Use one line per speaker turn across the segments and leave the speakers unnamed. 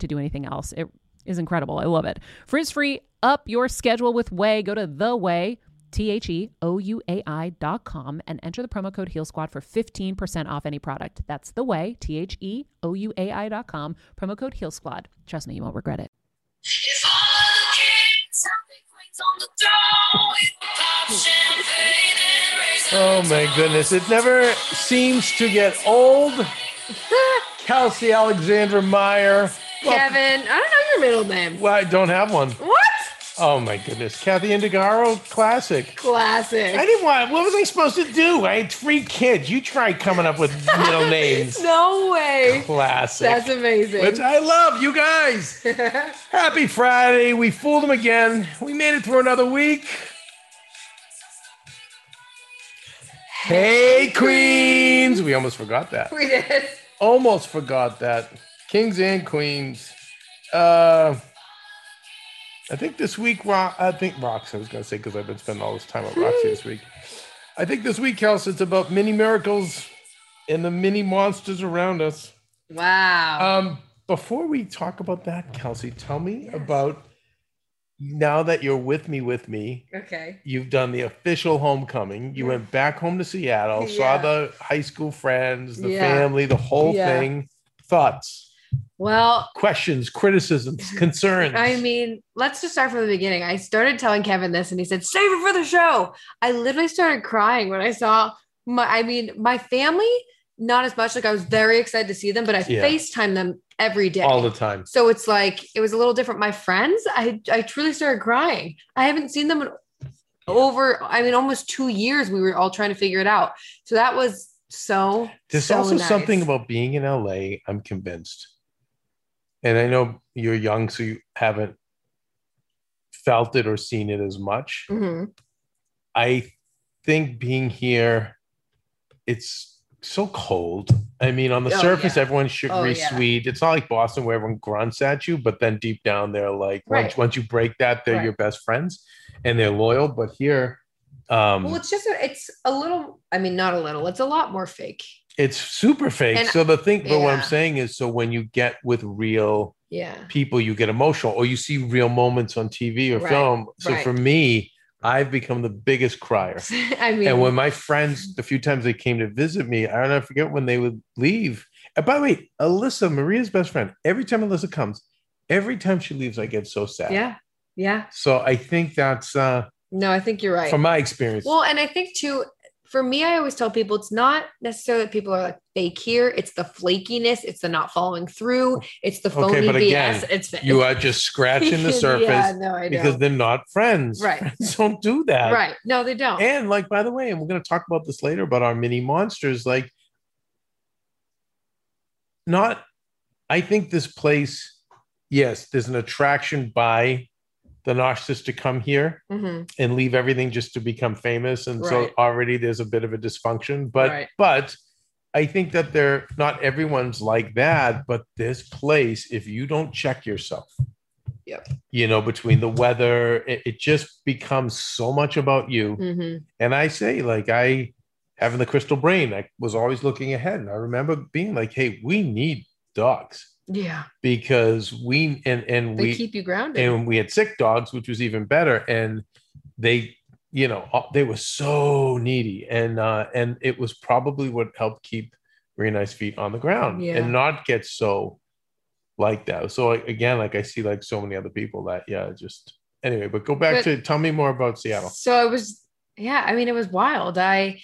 to do anything else. It is incredible. I love it. Frizz free, up your schedule with Ouai. Go to the Ouai. T H E O U A I dot com and enter the promo code Heal Squad for 15% off any product. That's the Ouai, T H E O U A I dot com, promo code Heal Squad. Trust me, you won't regret it.
If all the kings have their queens on the throne, we pop champagne and raise
Oh my goodness. It never seems to get old. Kelsey Alexandra Meyer. Well,
Kevin, I don't know your middle name.
well, I don't have one.
What?
Oh my goodness. Kathy Undergaro, classic.
Classic.
I didn't want, what was I supposed to do? I had three kids. You tried coming up with middle names.
no way.
Classic.
That's amazing.
Which I love, you guys. Happy Friday. We fooled them again. We made it through another week. Hey, Queens. We almost forgot that.
we did.
Almost forgot that. Kings and Queens. Uh, I think this week, Ro- I think Rox, I was going to say, because I've been spending all this time with Roxy this week. I think this week, Kels, it's about mini miracles and the mini monsters around us.
Wow.
Um, before we talk about that, Kelsey, tell me about now that you're with me, with me.
okay.
You've done the official homecoming. You went back home to Seattle, saw the high school friends, the
Yeah.
family, the whole
Yeah.
thing. Thoughts,
Well,
questions, criticisms, concerns.
I mean, let's just start from the beginning. I started telling Kevin this and he said, save it for the show. I literally started crying when I saw my, I mean, my family, not as much. Like I was very excited to see them, but I
Yeah.
FaceTime them every day.
all the time.
So it's like it was a little different. My friends, I I truly started crying. I haven't seen them in over, I mean, almost two years. We were all trying to figure it out. So that was so.
There's
so
also
nice.
something about being in LA, I'm convinced. And I know you're young, so you haven't felt it or seen it as much.
Mhm.
I think being here, it's so cold. I mean, on the
Oh,
surface,
yeah.
everyone's sugary
Oh, yeah.
sweet. It's not like Boston where everyone grunts at you, but then deep down, they're like,
Right.
once, once you break that, they're
Right.
your best friends and they're loyal. But here, um,
Well, it's just a, it's a little. I mean, not a little. It's a lot more fake.
It's super fake.
And-
so the thing, but what I'm saying is, so when you get with real
Yeah.
people, you get emotional, or you see real moments on TV or
Right,
film. So
right.
for me, I've become the biggest crier.
I mean,
And when my friends, the few times they came to visit me, I don't forget when they would leave. And by the way, Alyssa, Maria's best friend, every time Alyssa comes, every time she leaves, I get so sad.
yeah, yeah.
So I think that's uh
No, I think you're right.
from my experience.
Well, and I think too, for me, I always tell people it's not necessarily that people are like fake here. It's the flakiness. It's the not following through. It's the phony
but
BS.
again,
it's
You are just scratching the surface
yeah, no,
because they're not friends.
Right.
Friends don't do that.
Right. No, they don't.
And like, by the way, and we're going to talk about this later about our mini monsters. Like, not, I think this place, yes, there's an attraction by the narcissist to come here
Mhm.
and leave everything just to become famous. And so already there's a bit of a dysfunction. But,
Right.
but, I think that they're not everyone's like that, but this place, if you don't check yourself,
Yep.
you know, between the weather, it, it just becomes so much about you.
Mhm.
And I say, like, I having the crystal brain, I was always looking ahead. And I remember being like, hey, we need dogs
Yeah.
because we and and
They
we
keep you grounded.
and we had sick dogs, which was even better. And they, you know, uh, they were so needy. And uh, and it was probably what helped keep Very Nice Feet on the ground
Yeah.
and not get so like that. So like, again, like I see like so many other people that, yeah, just anyway, but go back
But-
to tell me more about Seattle.
So it was, yeah, I mean, it was wild. I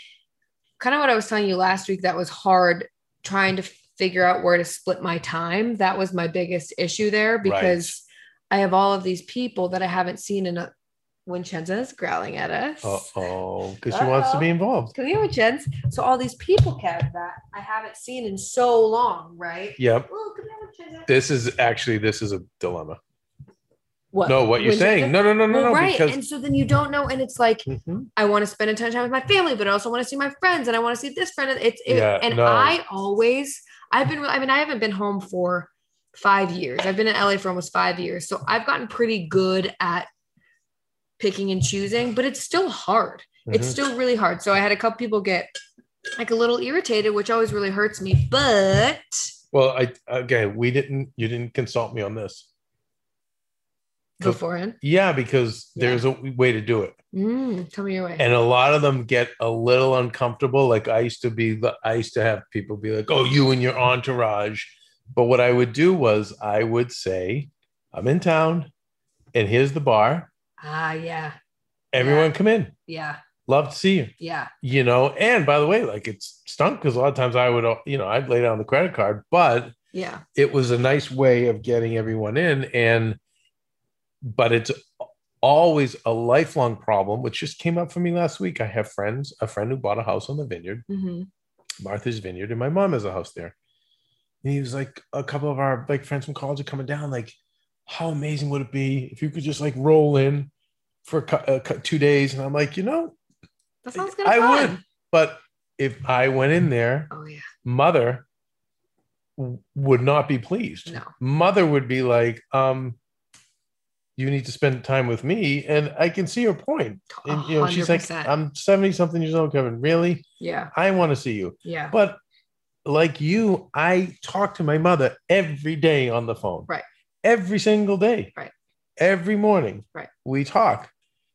kind of what I was telling you last week that was hard trying to figure out where to split my time. That was my biggest issue there because I have all of these people that I haven't seen in a Vincenza's growling at us.
Oh, because she wants to be involved.
Come here, Vincenz. So all these people, Kev, that I haven't seen in so long, right?
Yep.
Oh, here, Vincenza.
This is actually this is a dilemma.
What?
No, what you're
Vincenza?
saying? No, no, no, no,
Well,
no.
right.
Because
and so then you don't know, and it's like
Mhm.
I want to spend a ton of time with my family, but I also want to see my friends and I want to see this friend. and It's it,
Yeah,
and
no.
I always I've been I mean I haven't been home for five years. I've been in LA for almost five years, so I've gotten pretty good at picking and choosing, but it's still hard. It's
Mhm.
still really hard. So I had a couple people get like a little irritated, which always really hurts me. But
well, I again, we didn't. You didn't consult me on this.
Beforehand,
Yeah, because
Yeah.
there's a way to do it.
mm, tell me your way.
and a lot of them get a little uncomfortable. Like i used to be the i used to have people be like oh you and your entourage. But what i would do was i would say i'm in town and here's the bar.
Ah, yeah,
everyone come in.
Yeah,
love to see you.
Yeah,
you know and by the way like it's stunk because a lot of times i would you know i'd lay down the credit card but
yeah,
it was a nice way of getting everyone in and but it's always a lifelong problem which just came up for me last week i have friends a friend who bought a house on the vineyard
hmm
martha's vineyard and my mom has a house there and he was like a couple of our like friends from college are coming down like how amazing would it be if you could just like roll in for a two days and i'm like you know
that sounds of
i
fun.
would but if i went in there
Oh yeah.
mother w- would not be pleased.
No.
Mother would be like, um, you need to spend time with me. And I can see her point. And you know, she's like, I'm 70 something years old, Kevin. Really?
Yeah.
I want to see you.
Yeah.
But like you, I talk to my mother every day on the phone.
Right.
Every single day.
Right.
Every morning.
Right.
We talk.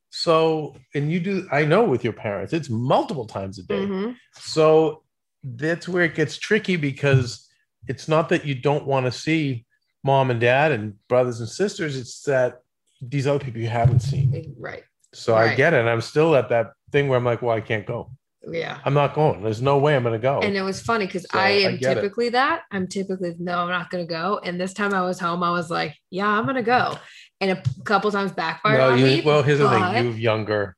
So, and you do, I know with your parents, it's multiple times a day.
Mhm.
So that's where it gets tricky because it's not that you don't want to see mom and dad and brothers and sisters. It's that these other people you haven't seen.
Right.
So I get it. And I'm still at that thing where I'm like, well, I can't go.
Yeah.
I'm not going. There's no way I'm going to go.
And it was funny because
So,
I
I
am
it.
typically that. I'm typically no, I'm not gonna go. And this time I was home, I was like, yeah, I'm gonna go. And a couple times backfired
no,
on
you,
me.
well, here's the thing. You have younger.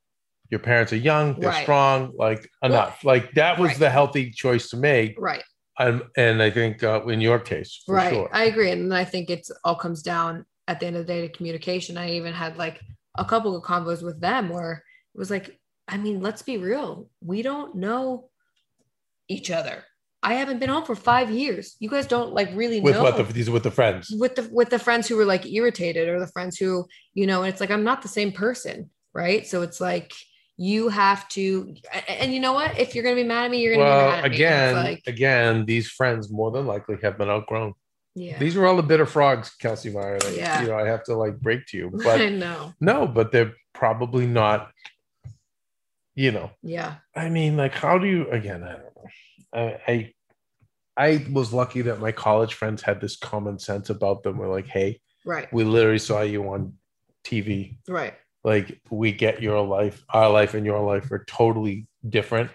Your parents are young. They're
Right.
strong. Like enough. like that was
Right.
the healthy choice to make.
Right.
Um, and I think uh, in your case, for
right.
sure.
I agree. And I think it's all comes down at the end of the day to communication. I even had like a couple of convos with them where it was like, I mean, let's be real. We don't know each other. I haven't been home for five years. You guys don't like really
with
know
what the, these with the friends.
with the with the friends who were like irritated or the friends who you know and it's like i'm not the same person right so it's like you have to and, you know what if you're gonna be mad at me you're gonna be mad at
again,
It's like
again, these friends more than likely have been outgrown.
Yeah
These are all the bitter frogs, Kelsey Meyer. That,
Yeah.
You know, I have to like break to you,
i
but
know
no, but they're probably not. You know,
yeah
I mean, like, how do you? Again, I don't know. I, I, I was lucky that my college friends had this common sense about them. We're like, hey,
right
we literally saw you on TV.
right
Like, we get your life, our life, and your life are totally different.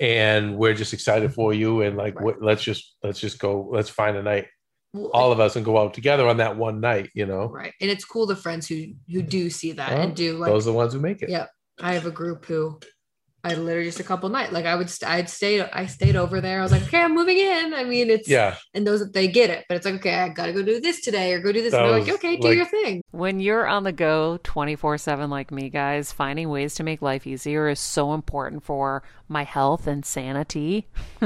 and we're just excited for you. And like,
Right.
what, let's just let's just go. Let's find a night, all of us, and go out together on that one night. You know,
right. And it's cool the friends who who mm-hmm. do see that and do like
those are the ones who make it.
Yeah. I have a group who I literally just a couple nights like I would st- I'd stay I stayed over there. I was like, okay, I'm moving in. I mean, it's
Yeah.
and those they get it, but it's like, okay, I gotta go do this today or go do this.
That
And they're like,
was,
okay, do your thing.
When you're on the go 24 7 like me, guys, finding ways to make life easier is so important for my health and sanity.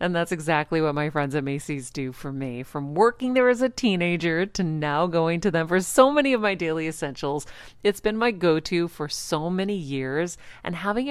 and that's exactly what my friends at Macy's do for me. From working there as a teenager to now going to them for so many of my daily essentials, it's been my go to for so many years. And having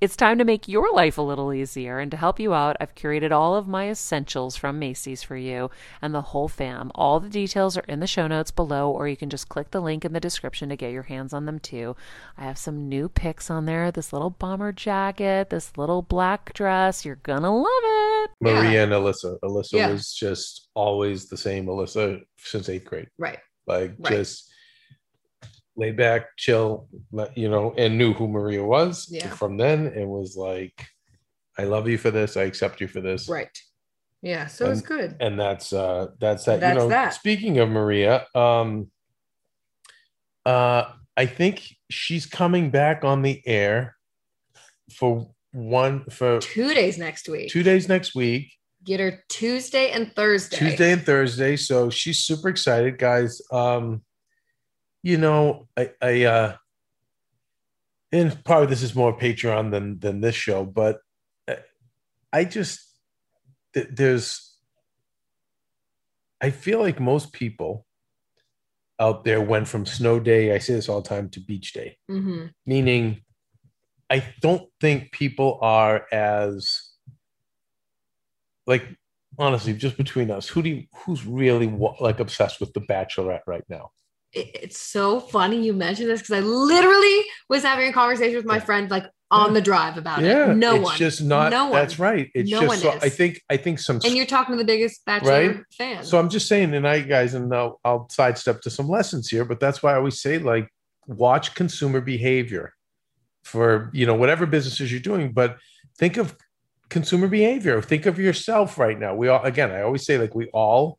it's time to make your life a little easier. And to help you out, I've curated all of my essentials from Macy's for you and the whole fam. All the details are in the show notes below, or you can just click the link in the description to get your hands on them too. I have some new picks on there this little bomber jacket, this little black dress. You're gonna love it.
Maria and Alyssa. Alyssa
Yeah.
was just always the same. Alyssa since eighth grade.
Right.
like
Right.
just laid back, chill, you know, and knew who Maria was
Yeah.
from then and was like, I love you for this, I accept you for this.
Right. Yeah. So it's good.
And that's uh that's that.
That's
you know,
that.
speaking of Maria, um uh I think she's coming back on the air for one for
Two days next week.
two days next week.
Get her Tuesday and Thursday.
Tuesday and Thursday. So she's super excited, guys. Um, you know, I, I uh and probably this is more Patreon than than this show, but I just th- there's I feel like most people out there went from snow day, I say this all the time, to beach day.
Hmm
meaning I don't think people are as like honestly just between us who do you who's really like obsessed with the bachelorette right now
it's so funny you mentioned this because I literally was having a conversation with my friend like on the drive about
yeah
it. No
it's
one.
just not
No one.
that's right it's
No
just
one
so
is.
i think i think some
and you're talking to the biggest bachelor
Right?
fan.
so i'm just saying and i guys and I'll, I'll sidestep to some lessons here but that's why i always say like watch consumer behavior for you know whatever businesses you're doing but think of consumer behavior think of yourself right now we all again i always say like we all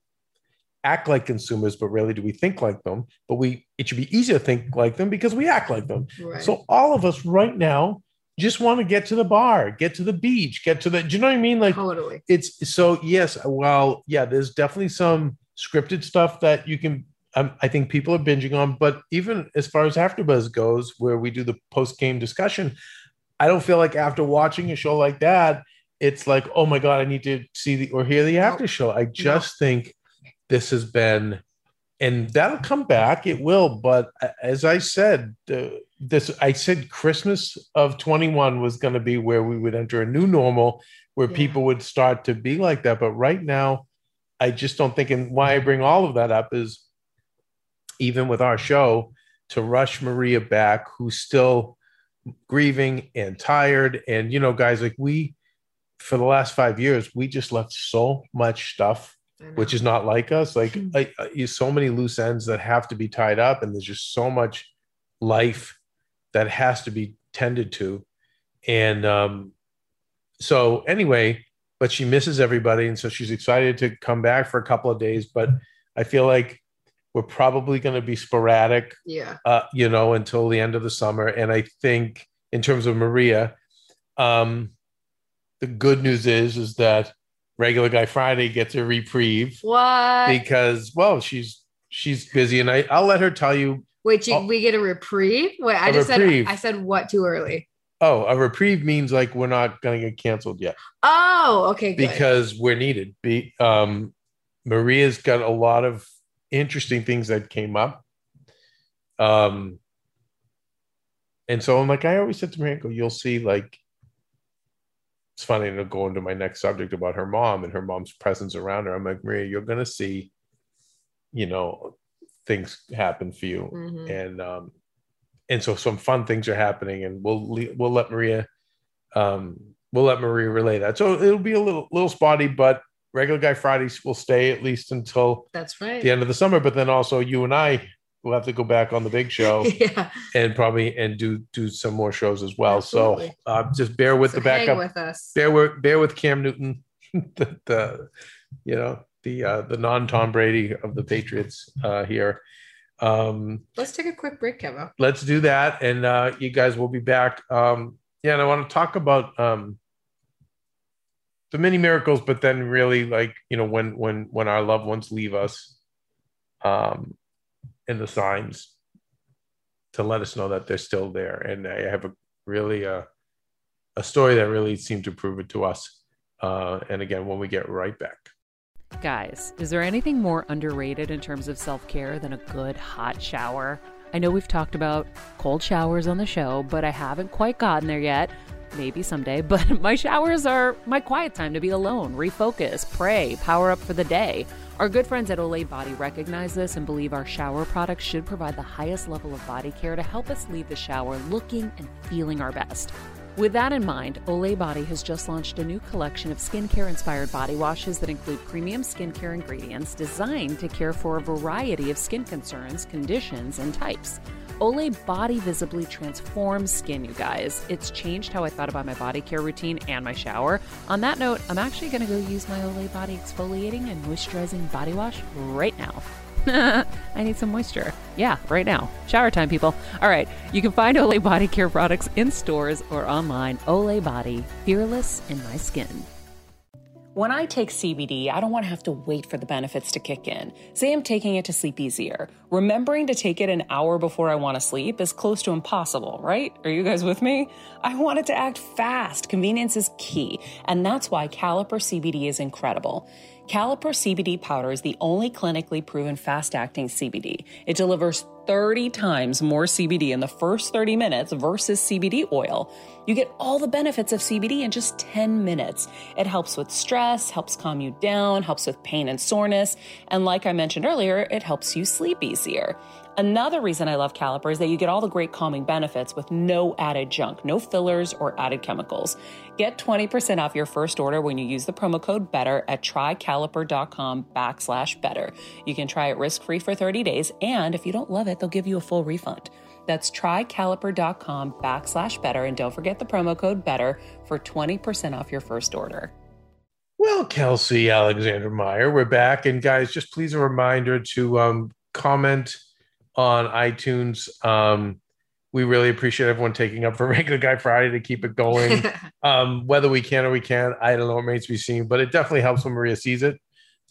act like consumers but rarely do we think like them. But we it should be easier to think like them because we act like them.
Right.
so all of us right now just want to get to the bar get to the beach get to the do you know what i mean? Like
totally.
it's so yes well yeah there's definitely some scripted stuff that you can um, i think people are binging on but even as far as afterbuzz goes where we do the post-game discussion i don't feel like after watching a show like that it's like oh my god i need to see the or hear the after show. I just think this has been and that'll come back it will but as i said the, this i said christmas of 21 was going to be where we would enter a new normal where
Yeah.
people would start to be like that but right now i just don't think and why i bring all of that up is even with our show to rush maria back who's still grieving and tired and you know guys like we for the last five years we just left so much stuff. Which is not like us. Like I, I, so many loose ends that have to be tied up, and there's just so much life that has to be tended to. And um, so anyway, but she misses everybody, and so she's excited to come back for a couple of days. But I feel like we're probably going to be sporadic
yeah.
uh, you know, until the end of the summer. And I think in terms of Maria, um, the good news is is that regular guy Friday gets a reprieve
What?
because well, she's she's busy, and I I'll let her tell you.
Wait, you, we get a reprieve? Wait, I just
reprieve.
said I said what too early.
Oh, a reprieve means like we're not going to get canceled yet
Oh, okay, good.
because we're needed. Be um, Maria's got a lot of interesting things that came up. Um, and so I'm like, I always said to Maria, you'll see, like, it's funny to go into my next subject about her mom and her mom's presence around her. I'm like, Maria, you're gonna see, you know, things happen for you
Mhm.
and um and so some fun things are happening and we'll we'll let maria um we'll let maria relay that so it'll be a little little spotty but regular guy fridays will stay at least until
That's right.
the end of the summer but then also you and i will have to go back on the big show
yeah.
and probably and do do some more shows as well
Absolutely.
so uh just bear with
So
the backup
with us.
bear with bear with cam newton the, the you know the uh the non tom brady of the patriots uh here um
Let's take a quick break, Kevin.
let's do that and uh you guys will be back um yeah and i want to talk about um the many miracles but then really like you know when when when our loved ones leave us um and the signs to let us know that they're still there and i have a really uh a story that really seemed to prove it to us uh and again when we get right back
Guys, is there anything more underrated in terms of self care than a good hot shower? I know we've talked about cold showers on the show, but I haven't quite gotten there yet. Maybe someday, but my showers are my quiet time to be alone, refocus, pray, power up for the day. Our good friends at Olay Body recognize this and believe our shower products should provide the highest level of body care to help us leave the shower looking and feeling our best. With that in mind, Olay Body has just launched a new collection of skincare inspired body washes that include premium skincare ingredients designed to care for a variety of skin concerns, conditions, and types. Olay Body visibly transforms skin, you guys. It's changed how I thought about my body care routine and my shower. On that note, I'm actually going to go use my Olay Body exfoliating and moisturizing body wash right now. I need some moisture. Yeah, right now. Shower time, people. All right, you can find Olay Body Care products in stores or online. Olay Body, fearless in my skin. When I take CBD, I don't want to have to wait for the benefits to kick in. Say I'm taking it to sleep easier. Remembering to take it an hour before I want to sleep is close to impossible, right? Are you guys with me? I want it to act fast. Convenience is key, and that's why Caliper CBD is incredible. Caliper CBD powder is the only clinically proven fast acting CBD. It delivers 30 times more CBD in the first 30 minutes versus CBD oil. You get all the benefits of CBD in just 10 minutes. It helps with stress, helps calm you down, helps with pain and soreness, and like I mentioned earlier, it helps you sleep easier. Another reason I love Caliper is that you get all the great calming benefits with no added junk, no fillers or added chemicals. Get 20% off your first order when you use the promo code BETTER at trycaliper.com backslash better. You can try it risk-free for 30 days, and if you don't love it, they'll give you a full refund. That's trycaliper.com backslash better, and don't forget the promo code BETTER for 20% off your first order.
Well, Kelsey Alexander Meyer, we're back. And guys, just please a reminder to um, comment on iTunes. Um, we really appreciate everyone taking up for Regular Guy Friday to keep it going. um, whether we can or we can't, I don't know. It remains to be seen, but it definitely helps when Maria sees it.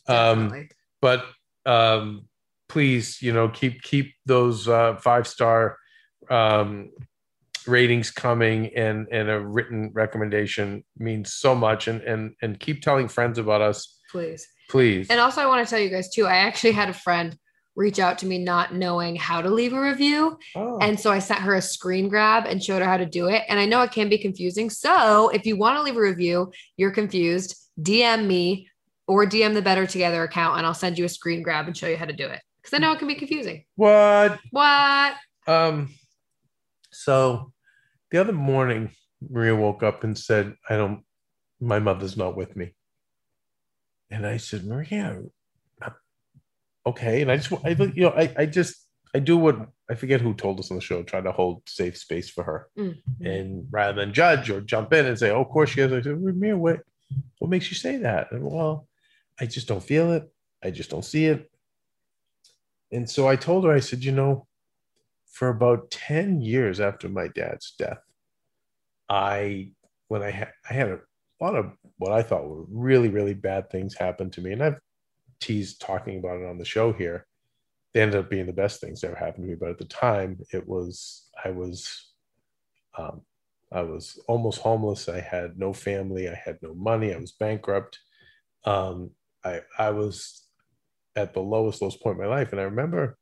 Um, but um, please, you know, keep keep those uh, five star um, ratings coming, and and a written recommendation means so much. And and and keep telling friends about us,
Please.
please.
And also, I want to tell you guys too. I actually had a friend reach out to me not knowing how to leave a review,
Oh.
and so I sent her a screen grab and showed her how to do it. And I know it can be confusing. So if you want to leave a review, you're confused, DM me or DM the Better Together account, and I'll send you a screen grab and show you how to do it. Because I know it can be confusing.
what?
What?
Um. So, the other morning, Maria woke up and said, "I don't. My mother's not with me." And I said, "Maria, okay." And I just, I, you know, I, I just, I do what I forget who told us on the show, try to hold safe space for her,
Mhm.
and rather than judge or jump in and say, "Oh, of course she has," I said, "Maria, what, what makes you say that?" And well, I just don't feel it. I just don't see it. And so I told her, I said, you know, for about 10 years after my dad's death, I, when I had, I had a lot of what I thought were really, really bad things happen to me. And I've teased talking about it on the show here. They ended up being the best things that ever happened to me. But at the time, it was, I was, um, I was almost homeless. I had no family. I had no money. I was bankrupt. Um, I, I was at the lowest, lowest point in my life. And I remember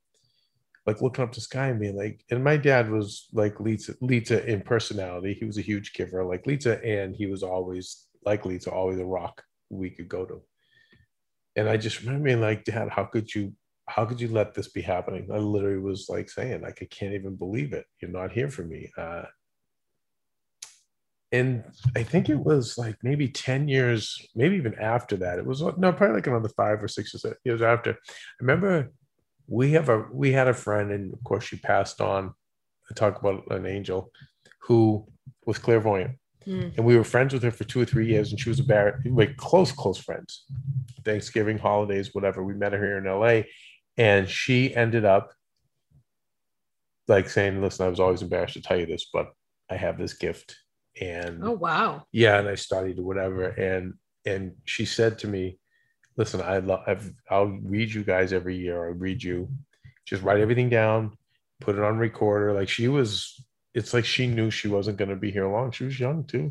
like looking up to sky and being like, and my dad was like Lita, Lita in personality. He was a huge giver like Lita, and he was always like Lita, always a rock we could go to. And I just remember being like, Dad, how could you, how could you let this be happening? I literally was like saying, like, I can't even believe it. You're not here for me. Uh, and I think it was like maybe 10 years, maybe even after that. It was no, probably like another five or six or years after. I remember we have a we had a friend, and of course she passed on. I talk about an angel who was clairvoyant.
Hmm.
And we were friends with her for two or three years, and she was a bar like close, close friends. Thanksgiving, holidays, whatever. We met her here in LA, and she ended up like saying, Listen, I was always embarrassed to tell you this, but I have this gift. And
Oh wow.
yeah and i studied whatever and and she said to me listen i love i'll read you guys every year i read you just write everything down put it on recorder like she was it's like she knew she wasn't going to be here long she was young too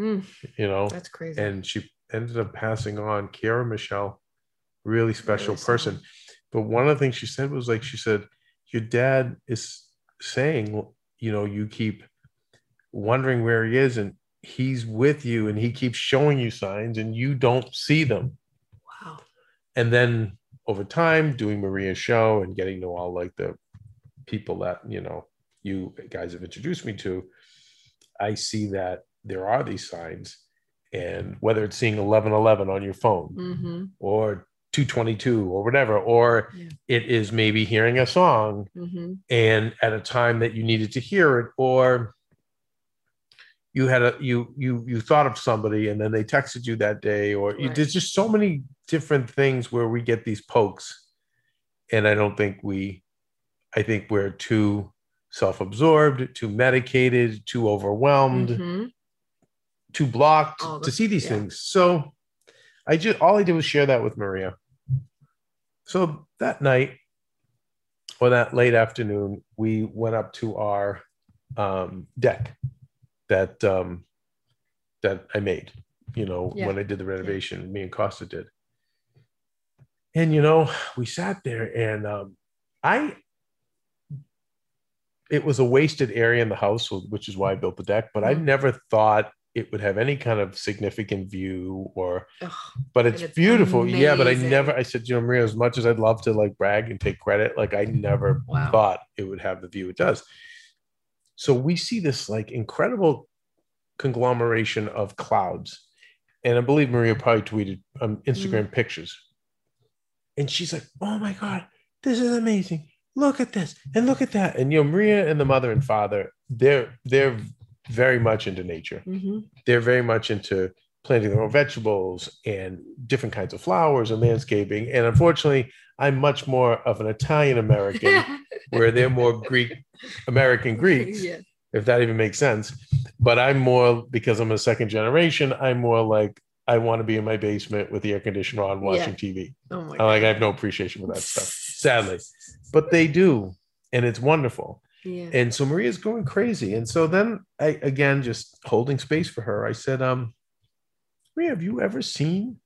Mm,
you know
that's crazy.
and she ended up passing on Kiara Michelle, really special
Really sad.
person. But one of the things she said was like, she said, Your dad is saying, you know, you keep wondering where he is, and he's with you, and he keeps showing you signs, and you don't see them.
wow.
And then over time, doing Maria's show and getting to all like the people that, you know, you guys have introduced me to, I see that there are these signs. And whether it's seeing 1111 on your phone
Mm-hmm.
or 222 or whatever, or
Yeah.
it is maybe hearing a song
Mm-hmm.
and at a time that you needed to hear it, or you had a you you you thought of somebody and then they texted you that day, or you, there's just so many different things where we get these pokes, and I don't think we, I think we're too self-absorbed, too medicated, too overwhelmed
Mm-hmm.
too blocked to see these
yeah.
things. So I just all I did was share that with Maria. So that night or that late afternoon, we went up to our um, deck that um, that I made. You know,
Yeah.
when I did the renovation, me and Costa did. And you know, we sat there, and um, I. It was a wasted area in the house, which is why I built the deck. But I
Mhm.
never thought it would have any kind of significant view or
Ugh,
but it's,
it's
beautiful yeah but i never i said you know maria as much as i'd love to like brag and take credit like i never
wow.
thought it would have the view it does so we see this like incredible conglomeration of clouds and i believe maria probably tweeted um, instagram
Mm.
pictures and she's like oh my god this is amazing look at this and look at that and you know maria and the mother and father they're they're very much into nature
Mm-hmm.
they're very much into planting their own vegetables and different kinds of flowers and landscaping. And unfortunately, I'm much more of an Italian American, where they're more Greek American Greeks,
yeah.
if that even makes sense. But I'm more because I'm a second generation. I'm more like I want to be in my basement with the air conditioner on, watching TV.
Oh my
I like I have no appreciation for that stuff, sadly. But they do, and it's wonderful.
Yeah.
And so Maria's going crazy. And so then I again just holding space for her. I said, um, Maria, have you ever seen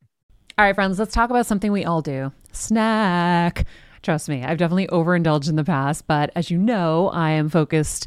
All right, friends, let's talk about something we all do snack. Trust me, I've definitely overindulged in the past, but as you know, I am focused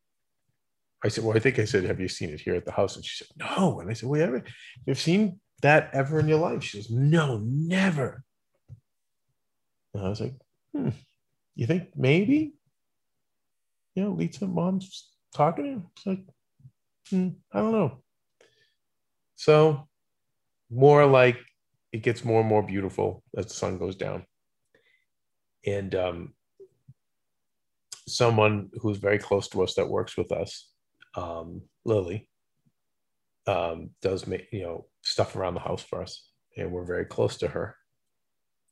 I said, Well, I think I said, Have you seen it here at the house? And she said, No. And I said, Well, ever you've seen that ever in your life? She says, No, never. And I was like, hmm, you think maybe? You know, Lisa, mom's talking to him. It's like, hmm, I don't know. So more like it gets more and more beautiful as the sun goes down. And um someone who's very close to us that works with us, um, Lily, um, does make you know stuff around the house for us, and we're very close to her.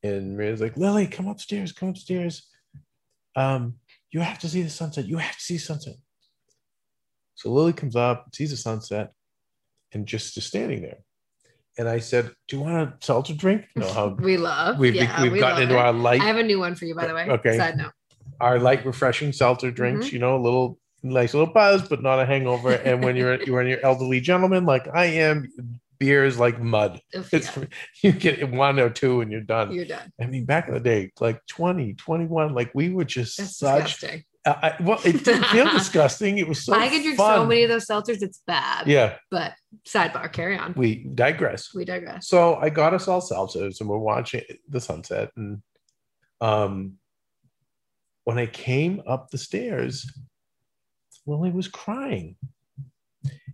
And Maria's like, Lily, come upstairs, come upstairs. Um, you have to see the sunset. You have to see sunset. So Lily comes up, sees the sunset, and just is standing there. And I said, "Do you want a seltzer drink?" You know how
We love.
we've
yeah,
we've
we
gotten into
it.
our light
I have a new one for you, by the way.
Okay.
Side note.
our light refreshing seltzer drinks. You know, a little nice little buzz, but not a hangover. And when you're you're an elderly gentleman like I am, beer is like mud.
Oof,
It's
yeah,
you get one or two and you're done.
you're done.
I mean, back in the day, like 20, 21, like we were just
That's
such.
disgusting.
I, well, it didn't feel disgusting. It was so.
I can drink
fun.
so many of those seltzers, it's bad.
Yeah,
But sidebar, carry on.
we digress.
We digress.
So I got us all seltzers and we're watching the sunset. And um, when I came up the stairs, Lily was crying.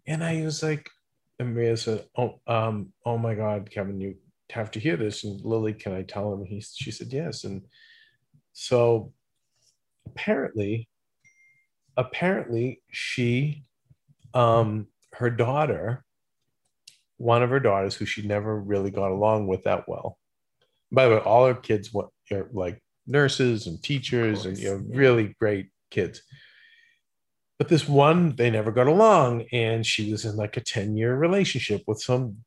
And I was like, and Maria said, Oh, um, oh my God, Kevin, you have to hear this. And Lily, can I tell him? He she said yes. And so apparently, apparently she um her daughter one of her daughters who she never really got along with that well. By the way, all her kids were like nurses and teachers and you know really great kids. But this one, they never got along, and she was in like a 10 year relationship with some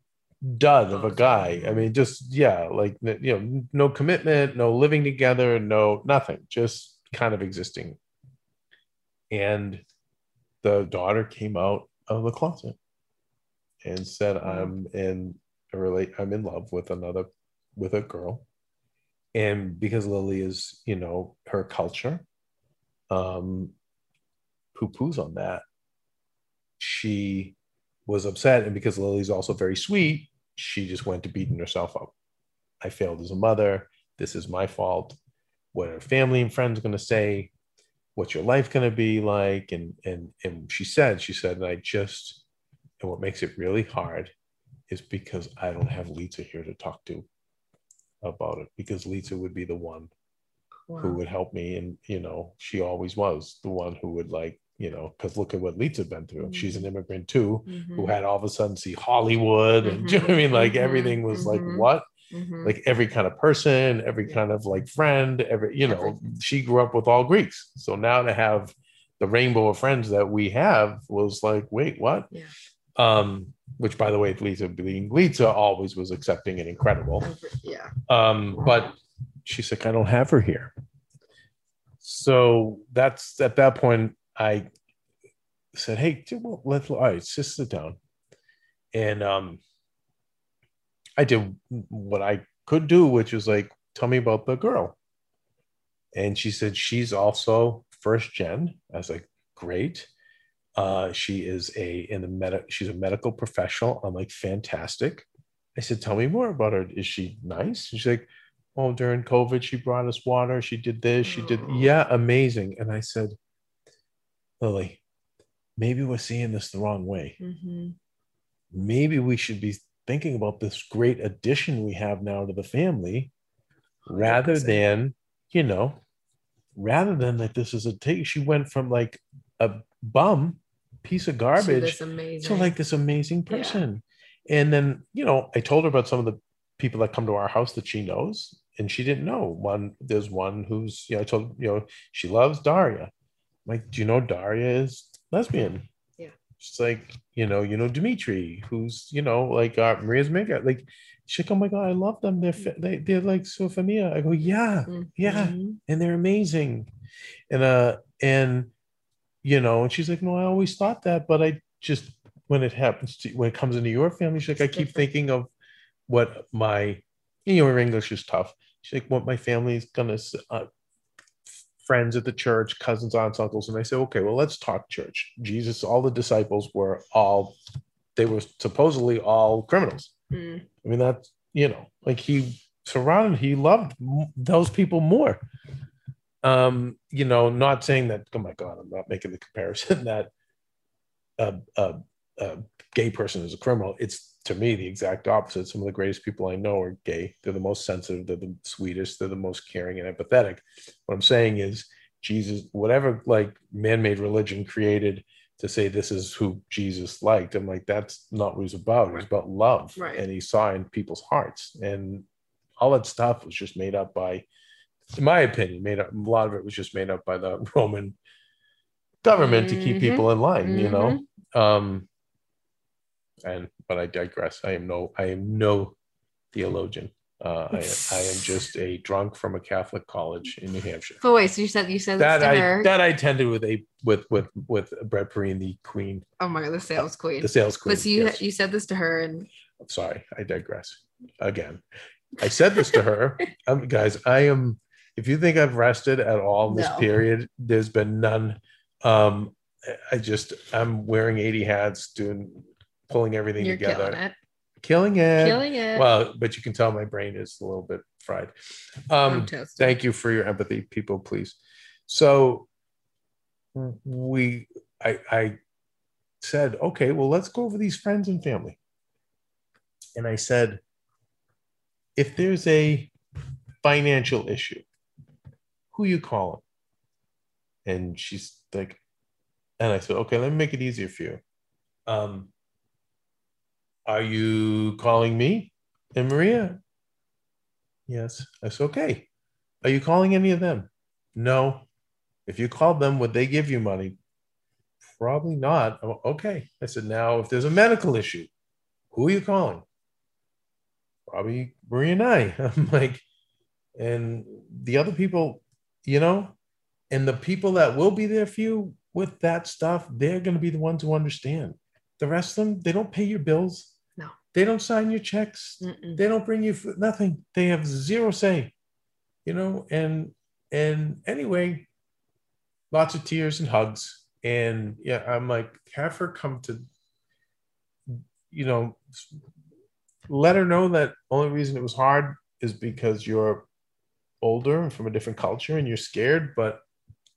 dud of a guy. I mean, just yeah, like you know, no commitment, no living together, no nothing, just kind of existing. And the daughter came out of the closet and said, "I'm in a relate. I'm in love with another, with a girl." And because Lily is, you know, her culture, um, poo poos on that. She was upset, and because Lily's also very sweet, she just went to beating herself up. I failed as a mother. This is my fault. What are family and friends going to say? What's your life going to be like? And and and she said, she said, and I just, and what makes it really hard is because I don't have Lisa here to talk to about it. Because Lisa would be the one who would help me, and you know, she always was the one who would like, you know, because look at what Lisa has been through. She's an immigrant too
Mm-hmm.
who had all of a sudden see Hollywood and do you know what I mean like
Mhm,
everything was like
mhm.
what like every kind of person every kind of like friend every you know
Everything.
she grew up with all Greeks so now to have the rainbow of friends that we have was like wait what
Yeah.
um which by the way Lisa being Lisa always was accepting and incredible
yeah.
um, but she's like, I don't have her here. So that's at that point, I said, Hey, well, let's all right, just sit down. And um, I did what I could do, which was like, tell me about the girl. And she said, She's also first gen. I was like, Great. Uh, she is a in the med she's a medical professional. I'm like, fantastic. I said, tell me more about her. Is she nice? She's like, oh, during COVID, she brought us water. She did this. She did,
Oh.
yeah, amazing. And I said, Lily, maybe we're seeing this the wrong way.
Mhm.
Maybe we should be thinking about this great addition we have now to the family rather
100%.
than, you know, rather than that this is a take. She went from like a bum piece of garbage
amazing.
to like this amazing
Yeah.
person. And then, you know, I told her about some of the people that come to our house that she knows, and she didn't know. One, there's one who's, you know, I told, you know, she loves Daria. Like, do you know Daria is lesbian?
Yeah.
She's like, you know, you know, Dimitri, who's, you know, like uh, Maria's mega. Like, she's like, oh my God, I love them. They're, fa- they, they're like so familiar. I go, yeah, yeah
Mhm.
and they're amazing and uh and you know and she's like no i always thought that but i just when it happens to when it comes into your family she's like i keep thinking of what my you know her english is tough she's like what my family's gonna uh, friends at the church cousins aunts uncles and i say okay well let's talk church jesus all the disciples were all they were supposedly all criminals
Mm.
I mean, that's, you know, like he surrounded, he loved those people more. Um, you know, not saying that, oh my God, I'm not making the comparison that a, a, a gay person is a criminal. It's to me the exact opposite. Some of the greatest people I know are gay. They're the most sensitive, they're the sweetest, they're the most caring and empathetic. What I'm saying is, Jesus, whatever like man-made religion created to say this is who Jesus liked. I'm like, that's not what he's about. It's about love.
Right.
And he saw in people's hearts. And all that stuff was just made up by, in my opinion, made up a lot of it was just made up by the Roman government to keep
Mhm.
people in line, you know. Um and but I digress. I am no I am no theologian. Uh, I, I am just a drunk from a Catholic college in New Hampshire.
But wait, so you said you said
That I that I attended with a with with with Brett Perrine, the queen,
oh my god, the sales queen.
the sales queen.
But so you
yes.
you said this to her, and
sorry, I digress again. I said this to her, um, guys. I am. If you think I've rested at all this
No.
period, there's been none. Um, I just I'm wearing 80 hats, doing pulling everything
you're
together,
killing it,
killing it.
killing it.
Well, but you can tell my brain is a little bit fried. Um, thank you for your empathy, people, please. So we, I, I said, okay, well, let's go over these friends and family. And I said, if there's a financial issue, who you calling? And she's like, and I said, okay, let me make it easier for you. Um, are you calling me and Maria? Yes. that's okay. Are you calling any of them? No. If you called them, would they give you money? Probably not. Oh, okay. I said, now, if there's a medical issue, who are you calling? Probably Maria and I. I'm like, and the other people, you know, and the people that will be there for you with that stuff, they're going to be the ones who understand. The rest of them, they don't pay your bills. They don't sign your checks.
Mm-mm.
they don't bring you nothing. They have zero say you know? And and anyway lots of tears and hugs. And yeah i'm like have her come to you know let her know that only reason it was hard is because you're older and from a different culture and you're scared but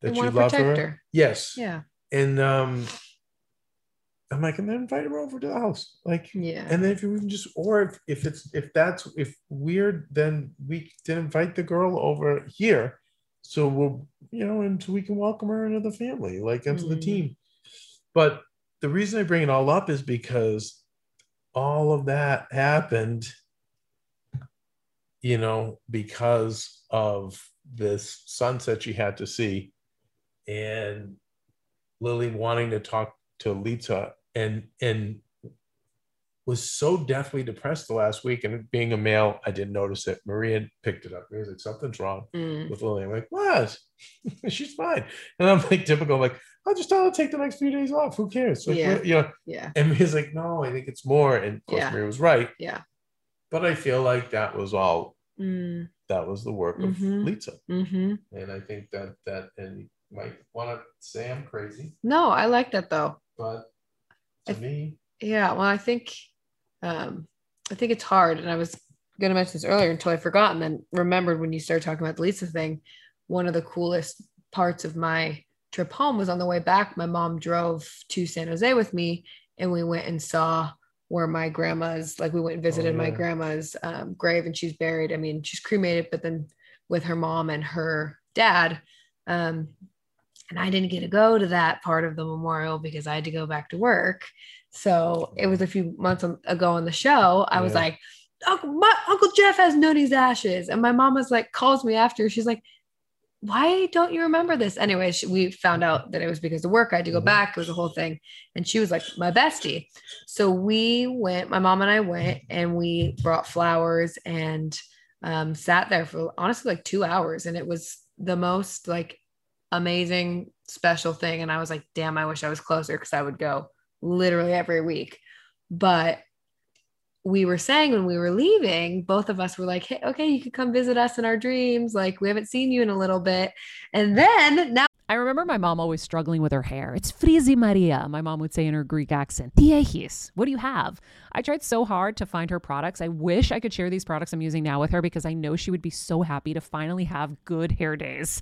that you
to
love her.
her.
yes.
Yeah,
and um i'm like and then invite her over to the house like
yeah.
and then if you can just or if, if it's if that's if weird then we can invite the girl over here so we'll you know and so we can welcome her into the family like into the
Mm.
team but the reason i bring it all up is because all of that happened you know because of this sunset she had to see and lily wanting to talk to lita and and was so deathly depressed the last week. And being a male, I didn't notice it. Maria picked it up. Maria's like, something's wrong
Mm.
with Lily. I'm like, what? She's fine. And I'm like, typical, like, I'll just tell her to take the next few days off. Who cares? Like,
Yeah.
you know,
Yeah,
and he's like, no, I think it's more. And of course,
Yeah.
Maria was right.
yeah.
But I feel like that was all,
Mm,
that was the work of
Mhm.
Lisa.
hmm
And I think that, that, and you might want to say I'm crazy,
No, I like that though.
but to
I-
me,
Yeah, well, I think um I think it's hard, and I was gonna mention this earlier until I forgot, and then remembered when you started talking about the Lisa thing. One of the coolest parts of my trip home was on the way back. My mom drove to San Jose with me, and we went and saw where my grandma's like we went and visited my
yeah.
grandma's um, grave, and she's buried. I mean, she's cremated, but then with her mom and her dad. Um, and I didn't get to go to that part of the memorial because I had to go back to work. So it was a few months ago on the show. I was like, Uncle, my, Uncle Jeff has Noonie's ashes. And my mom was like, calls me after. She's like, why don't you remember this? Anyway, she, we found out that it was because of work. I had to go
Mhm.
back. It was a whole thing. And she was like, my bestie. So we went, my mom and I went and we brought flowers and um, sat there for honestly like two hours. And it was the most like amazing, special thing. And I was like, damn, I wish I was closer because I would go literally every week. But we were saying when we were leaving, both of us were like, hey, okay, you could come visit us in our dreams. Like, we haven't seen you in a little bit. And then now
I remember my mom always struggling with her hair. It's frizzy Maria, my mom would say in her Greek accent. Tiechis, what do you have? I tried so hard to find her products. I wish I could share these products I'm using now with her because I know she would be so happy to finally have good hair days.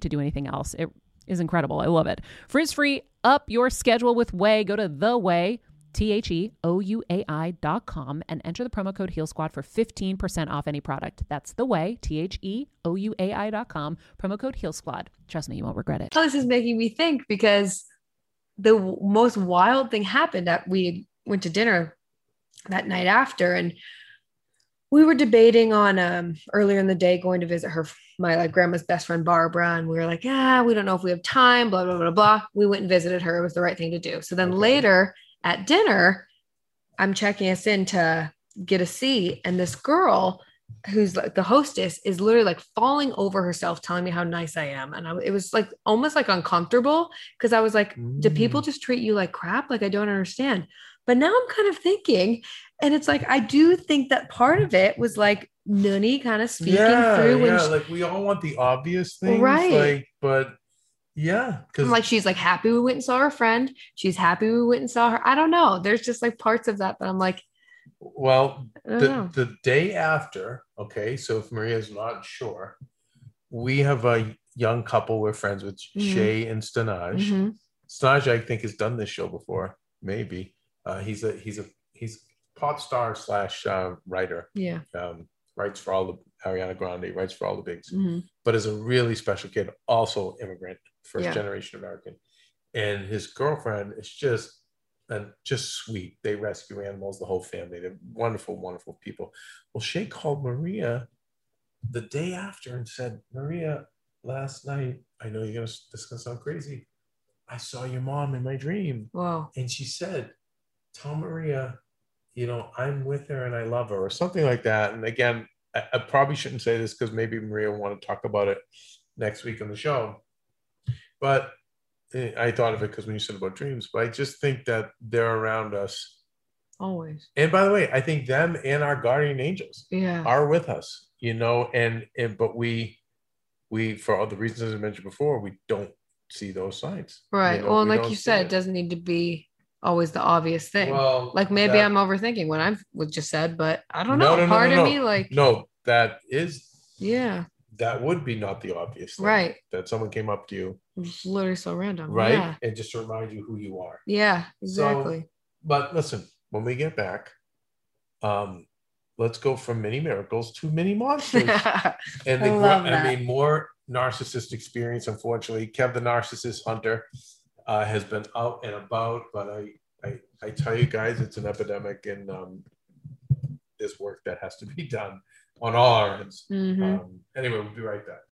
to do anything else. It is incredible. I love it. Frizz free, up your schedule with Ouai. Go to the Ouai. T H E O U A I dot com and enter the promo code Heal Squad for 15% off any product. That's the Ouai, T H E O U A I dot com, promo code Heal Squad. Trust me, you won't regret it.
All this is making me think because the w- most wild thing happened that we went to dinner that night after and we were debating on um earlier in the day going to visit her my like grandma's best friend barbara and we were like yeah, we don't know if we have time blah blah blah blah. We went and visited her. It was the right thing to do. So then
Okay.
later at dinner i'm checking us in to get a seat and this girl who's like the hostess is literally like falling over herself telling me how nice i am. And I, it was like almost like uncomfortable because i was like do mm. people just treat you like crap? Like i don't understand. But now i'm kind of thinking and it's like i do think that part of it was like Noonie kind of speaking through when
yeah,
she,
like we all want the obvious things,
Right.
Like, but yeah, because
like she's like happy we went and saw her friend she's happy we went and saw her i don't know there's just like parts of that that i'm like
well, the,
know
the day after, okay, so if Maria's not sure, we have a young couple we're friends with,
Mhm.
Shay and Stanaj.
Mhm.
Stanaj, I think, has done this show before, maybe. Uh, he's a he's a he's pop star slash uh, writer.
yeah
Um, writes for all the Ariana Grande, writes for all the bigs.
Mhm.
but is a really special kid, also immigrant, first
Yeah.
generation American. And his girlfriend is just and just sweet. They rescue animals, the whole family. They're wonderful, wonderful people. Well, Shay called Maria the day after and said, Maria, last night, I know you're gonna this is gonna sound crazy. I saw your mom in my dream.
Wow.
And she said, Tell Maria, you know, I'm with her and I love her, or something like that. And again, I, I probably shouldn't say this because maybe Maria will want to talk about it next week on the show. But eh, I thought of it because when you said about dreams, but I just think that they're around us.
always
And by the way, I think them and our guardian angels
yeah
are with us, you know, and and but we we for all the reasons I mentioned before, we don't see those signs. you
right
know,
well
we
like you said
it.
it doesn't need to be always the obvious thing
Well,
like maybe
that-
i'm overthinking what i've just said but i don't
No,
know
no, no,
part
no,
of
no.
me like
No, that is
yeah
that would be not the obvious thing.
right
That someone came up to you,
it's literally so random
right?
yeah
And just to remind you who you are.
yeah
So-
exactly
But listen, when we get back, um, let's go from mini miracles to mini monsters. and
I
the I
that.
mean more narcissist experience, unfortunately. Kev the narcissist hunter uh, has been out and about, but I, I I tell you guys, it's an epidemic and um there's work that has to be done on all our ends.
Mhm.
Um, anyway, we'll be right back.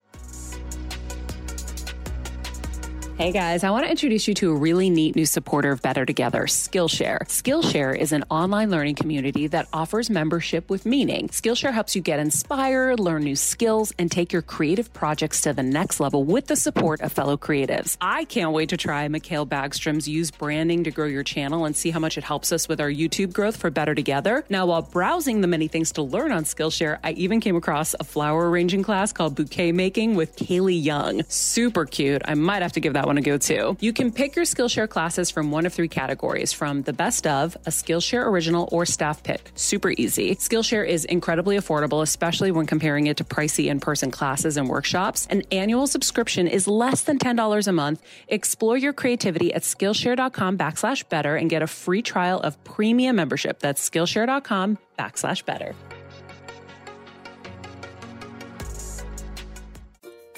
Hey guys, I want to introduce you to a really neat new supporter of Better Together, Skillshare. Skillshare is an online learning community that offers membership with meaning. Skillshare helps you get inspired, learn new skills, and take your creative projects to the next level with the support of fellow creatives. I can't wait to try Mikhail Bagstrom's Use Branding to Grow Your Channel and see how much it helps us with our YouTube growth for Better Together. Now, while browsing the many things to learn on Skillshare, I even came across a flower arranging class called Bouquet Making with Kaylee Young. Super cute. I might have to give that one a go too. You can pick your Skillshare classes from one of three categories from the best of, a Skillshare original, or staff pick. Super easy. Skillshare is incredibly affordable, especially when comparing it to pricey in person classes and workshops. An annual subscription is less than $10 a month. Explore your creativity at Skillshare.com backslash better and get a free trial of premium membership. That's Skillshare.com backslash better.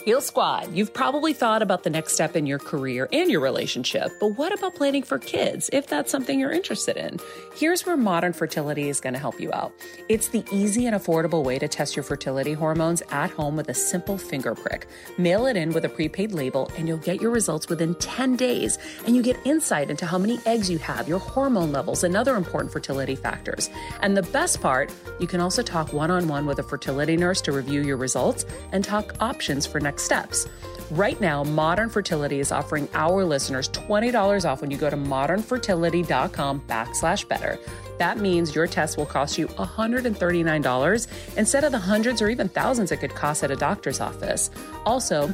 Heal Squad, you've probably thought about the next step in your career and your relationship, but what about planning for kids if that's something you're interested in? Here's where modern fertility is going to help you out. It's the easy and affordable way to test your fertility hormones at home with a simple finger prick. Mail it in with a prepaid label, and you'll get your results within 10 days. And you get insight into how many eggs you have, your hormone levels, and other important fertility factors. And the best part, you can also talk one on one with a fertility nurse to review your results and talk options for next steps.
Right now, Modern Fertility is offering our listeners $20 off when you go to modernfertility.com backslash better. That means your test will cost you $139 instead of the hundreds or even thousands it could cost at a doctor's office. Also,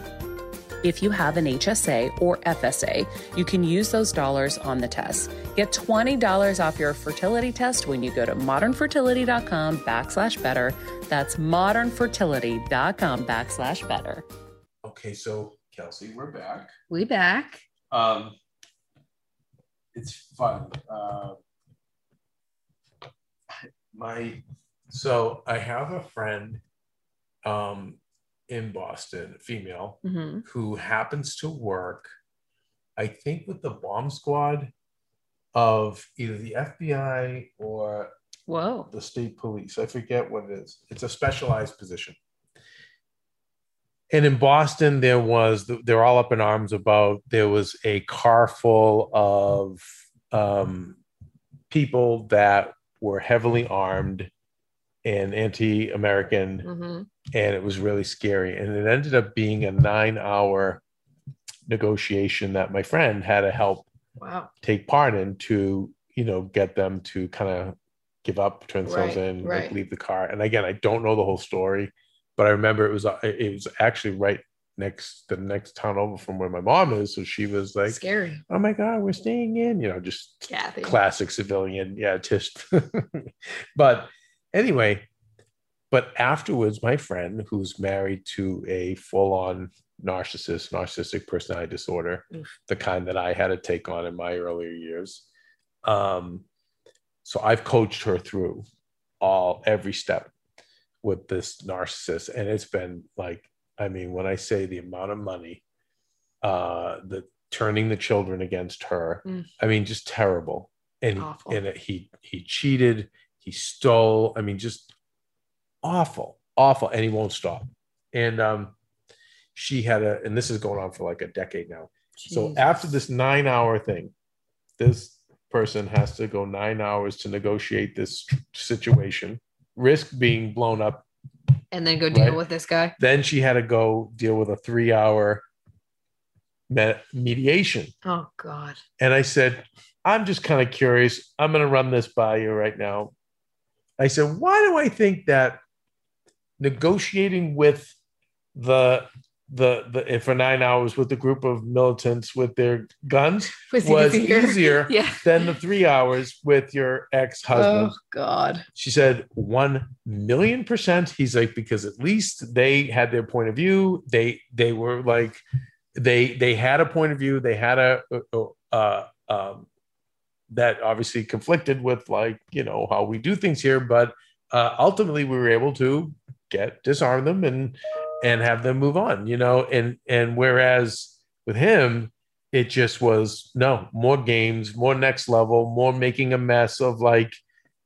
if you have an HSA or FSA, you can use those dollars on the test. Get $20 off your fertility test when you go to modernfertility.com backslash better. That's modernfertility.com backslash better.
Okay, so Kelsey, we're back.
We back.
Um, it's fun. Uh, my so I have a friend um, in Boston, female,
Mhm.
who happens to work, I think, with the bomb squad of either the FBI or
Whoa.
the state police. I forget what it is. It's a specialized position. And in Boston, there was they're all up in arms about there was a car full of um, people that were heavily armed and anti-American,
hmm
and it was really scary. And it ended up being a nine-hour negotiation that my friend had to help
Wow.
take part in to you know get them to kind of give up turn themselves
Right,
in like leave the car. And again i don't know the whole story but i remember it was uh, it was actually right next the next town over from where my mom is so she was like
Scary.
oh my god we're staying in you know just
Kathy.
classic civilian yeah just but anyway but afterwards my friend who's married to a full-on narcissist narcissistic personality disorder
Oof.
the kind that i had to take on in my earlier years um so i've coached her through all every step with this narcissist and it's been like i mean when i say the amount of money uh the turning the children against her
Mm.
i mean just terrible. And
Awful.
and he he cheated he stole i mean just awful awful and he won't stop. And um she had a and this is going on for like a decade now. So after this nine hour thing this person has to go nine hours to negotiate this situation risk being blown up
and then go deal
Right.
with this guy.
then she had to go deal with a three hour me- mediation
Oh God.
and I said, I'm just kind of curious. I'm going to run this by you right now. I said, why do I think that negotiating with the the the for nine hours with a group of militants with their guns
Was,
was
easier.
easier
Yeah.
than the three hours with your ex-husband?
Oh God.
She said, one million percent. He's like, because at least they had their point of view. They they were like, they they had a point of view. They had a uh, um, that obviously conflicted with like you know how we do things here, but uh, ultimately we were able to get disarm them and and have them move on. You know, and and whereas with him. It just was no more games, more next level, more making a mess of like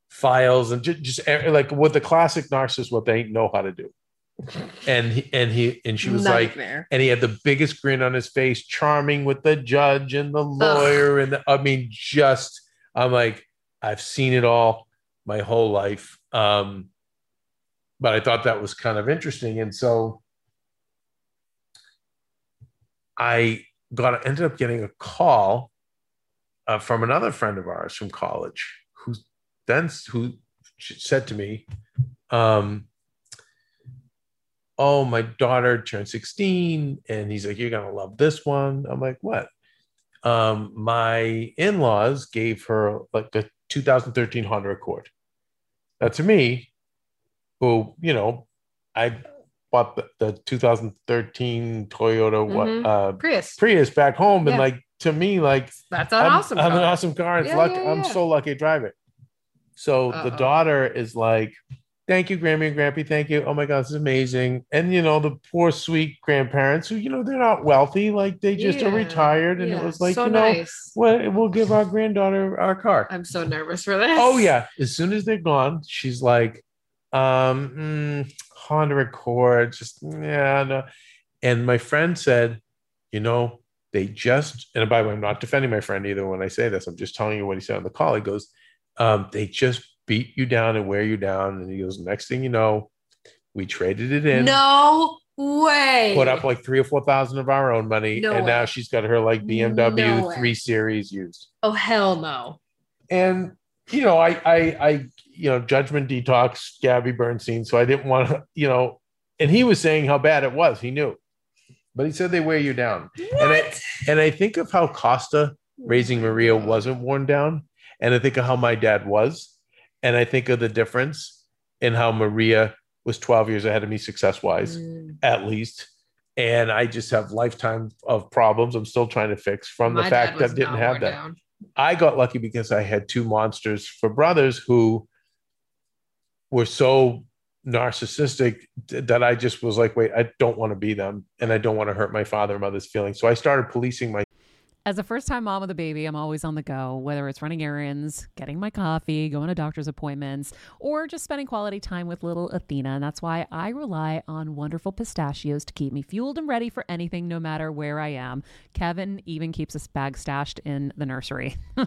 files and just, just like what the classic narcissist what they know how to do and he, and he and she was like and he had the biggest grin on his face charming with the judge and the lawyer and the, i mean just i'm like i've seen it all my whole life um but i thought that was kind of interesting and so i got ended up getting a call uh, from another friend of ours from college who then who said to me um oh my daughter turned 16 and he's like you're gonna love this one. I'm like what? Um my in-laws gave her like the 2013 honda accord. Now to me who you know i bought the, the 2013 toyota what
Mhm.
uh
Prius.
prius back home and like to me like
That's an
I'm,
awesome.
I'm an
car.
awesome car. It's
Yeah, yeah,
I'm so lucky to drive it. So the
Uh-oh.
daughter is like, "Thank you, Grammy and Grampy. Thank you. Oh my God, this is amazing." And you know the poor, sweet grandparents who, you know, they're not wealthy. Like they just are retired, and it was like,
so
you know,
nice.
well, we'll give our granddaughter our car.
I'm so nervous for this.
Oh yeah. As soon as they're gone, she's like, um, mm, Honda Accord, just yeah, no. And my friend said, you know, they just, and by the way, I'm not defending my friend either when I say this. I'm just telling you what he said on the call. He goes, um, they just beat you down and wear you down. And he goes, next thing you know, we traded it in.
No way.
put up like three or four thousand of our own money,
No
and now she's got her like BMW
No way.
three series used.
oh hell no.
And you know, I I I you know, judgment detox Gabby Bernstein, so I didn't want to, you know, and he was saying how bad it was. He knew, but he said they weigh you down. And I and I think of how Costa raising Maria wasn't worn down, and I think of how my dad was, and I think of the difference in how Maria was 12 years ahead of me success wise,
Mm.
at least. And I just have lifetime of problems I'm still trying to fix from the fact that I didn't have that.
down.
I got lucky because I had two monsters for brothers who were so narcissistic that I just was like, wait, I don't want to be them and I don't want to hurt my father and mother's feelings. So I started policing my
As a first time mom with a baby, I'm always on the go, whether it's running errands, getting my coffee, going to doctor's appointments, or just spending quality time with little Athena. And that's why I rely on wonderful pistachios to keep me fueled and ready for anything, no matter where I am. Kevin even keeps a bag stashed in the nursery.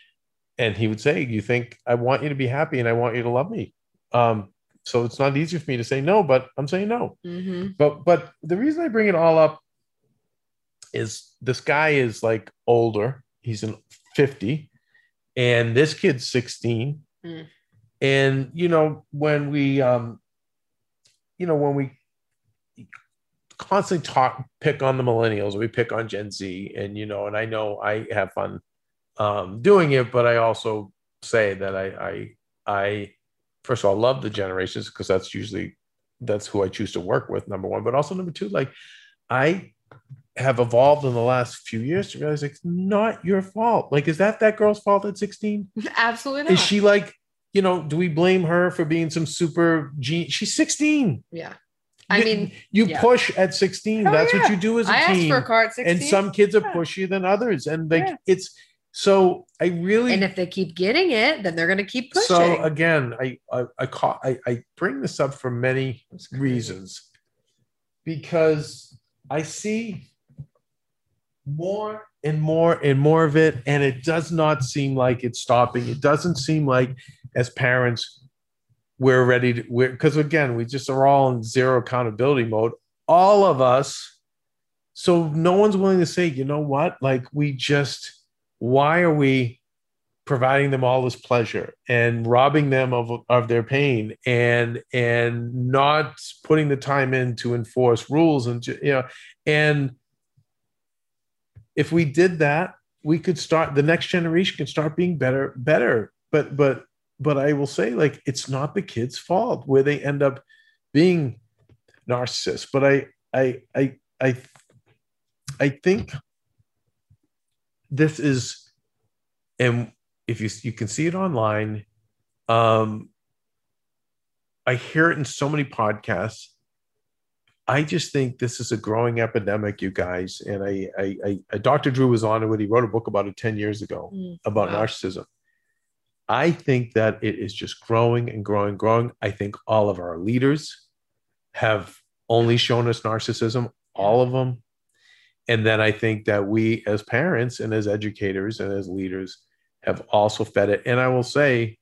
and he would say, "You think I want you to be happy and I want you to love me." Um, so it's not easy for me to say no, but I'm saying no.
Mhm.
But but the reason I bring it all up is this guy is like older. He's in 50, and this kid's 16.
Mm.
And you know, when we um, you know, when we constantly talk pick on the millennials, we pick on Gen Z, and you know, and I know I have fun um doing it, but I also say that I I I first of all love the generations because that's usually that's who I choose to work with, number one. But also number two, like I have evolved in the last few years to realize it's not your fault. Like, is that that girl's fault at 16?
Absolutely not.
Is she like, you know, do we blame her for being some super gene? She's 16.
Yeah. I
You-
mean,
you
yeah.
push at 16.
Oh,
That's
yeah.
what you do as a
I asked for a car at 16.
and some kids are
Yeah.
pushier than others. And like it's so I really
and if they keep getting it, then they're going to keep pushing.
so again, I I I, call, I I bring this up for many reasons because I see more and more and more of it, and it does not seem like it's stopping. It doesn't seem like as parents we're ready to we're because again we just are all in zero accountability mode all of us so no one's willing to say you know what like we just why are we providing them all this pleasure and robbing them of, of their pain and and not putting the time in to enforce rules and you know and if we did that we could start the next generation can start being better better. But but but i will say like it's not the kids fault where they end up being narcissists. But i i i i i think this is and if you you can see it online um i hear it in so many podcasts. I just think this is a growing epidemic you guys. And i i, I, dr drew was on it when he wrote a book about it 10 years ago
Mm,
about
wow.
narcissism. I think that it is just growing and growing growing. I think all of our leaders have only shown us narcissism all of them and then i think that we as parents and as educators and as leaders have also fed it. And I will say,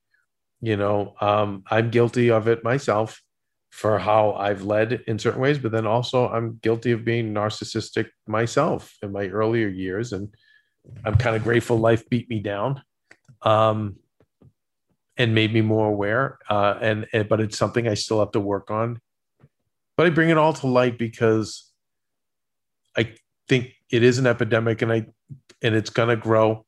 you know, um, I'm guilty of it myself for how I've led in certain ways, but then also I'm guilty of being narcissistic myself in my earlier years. And I'm kind of grateful life beat me down um, and made me more aware. Uh, and, and, but it's something I still have to work on. But I bring it all to light because I think it is an epidemic and I, and it's going to grow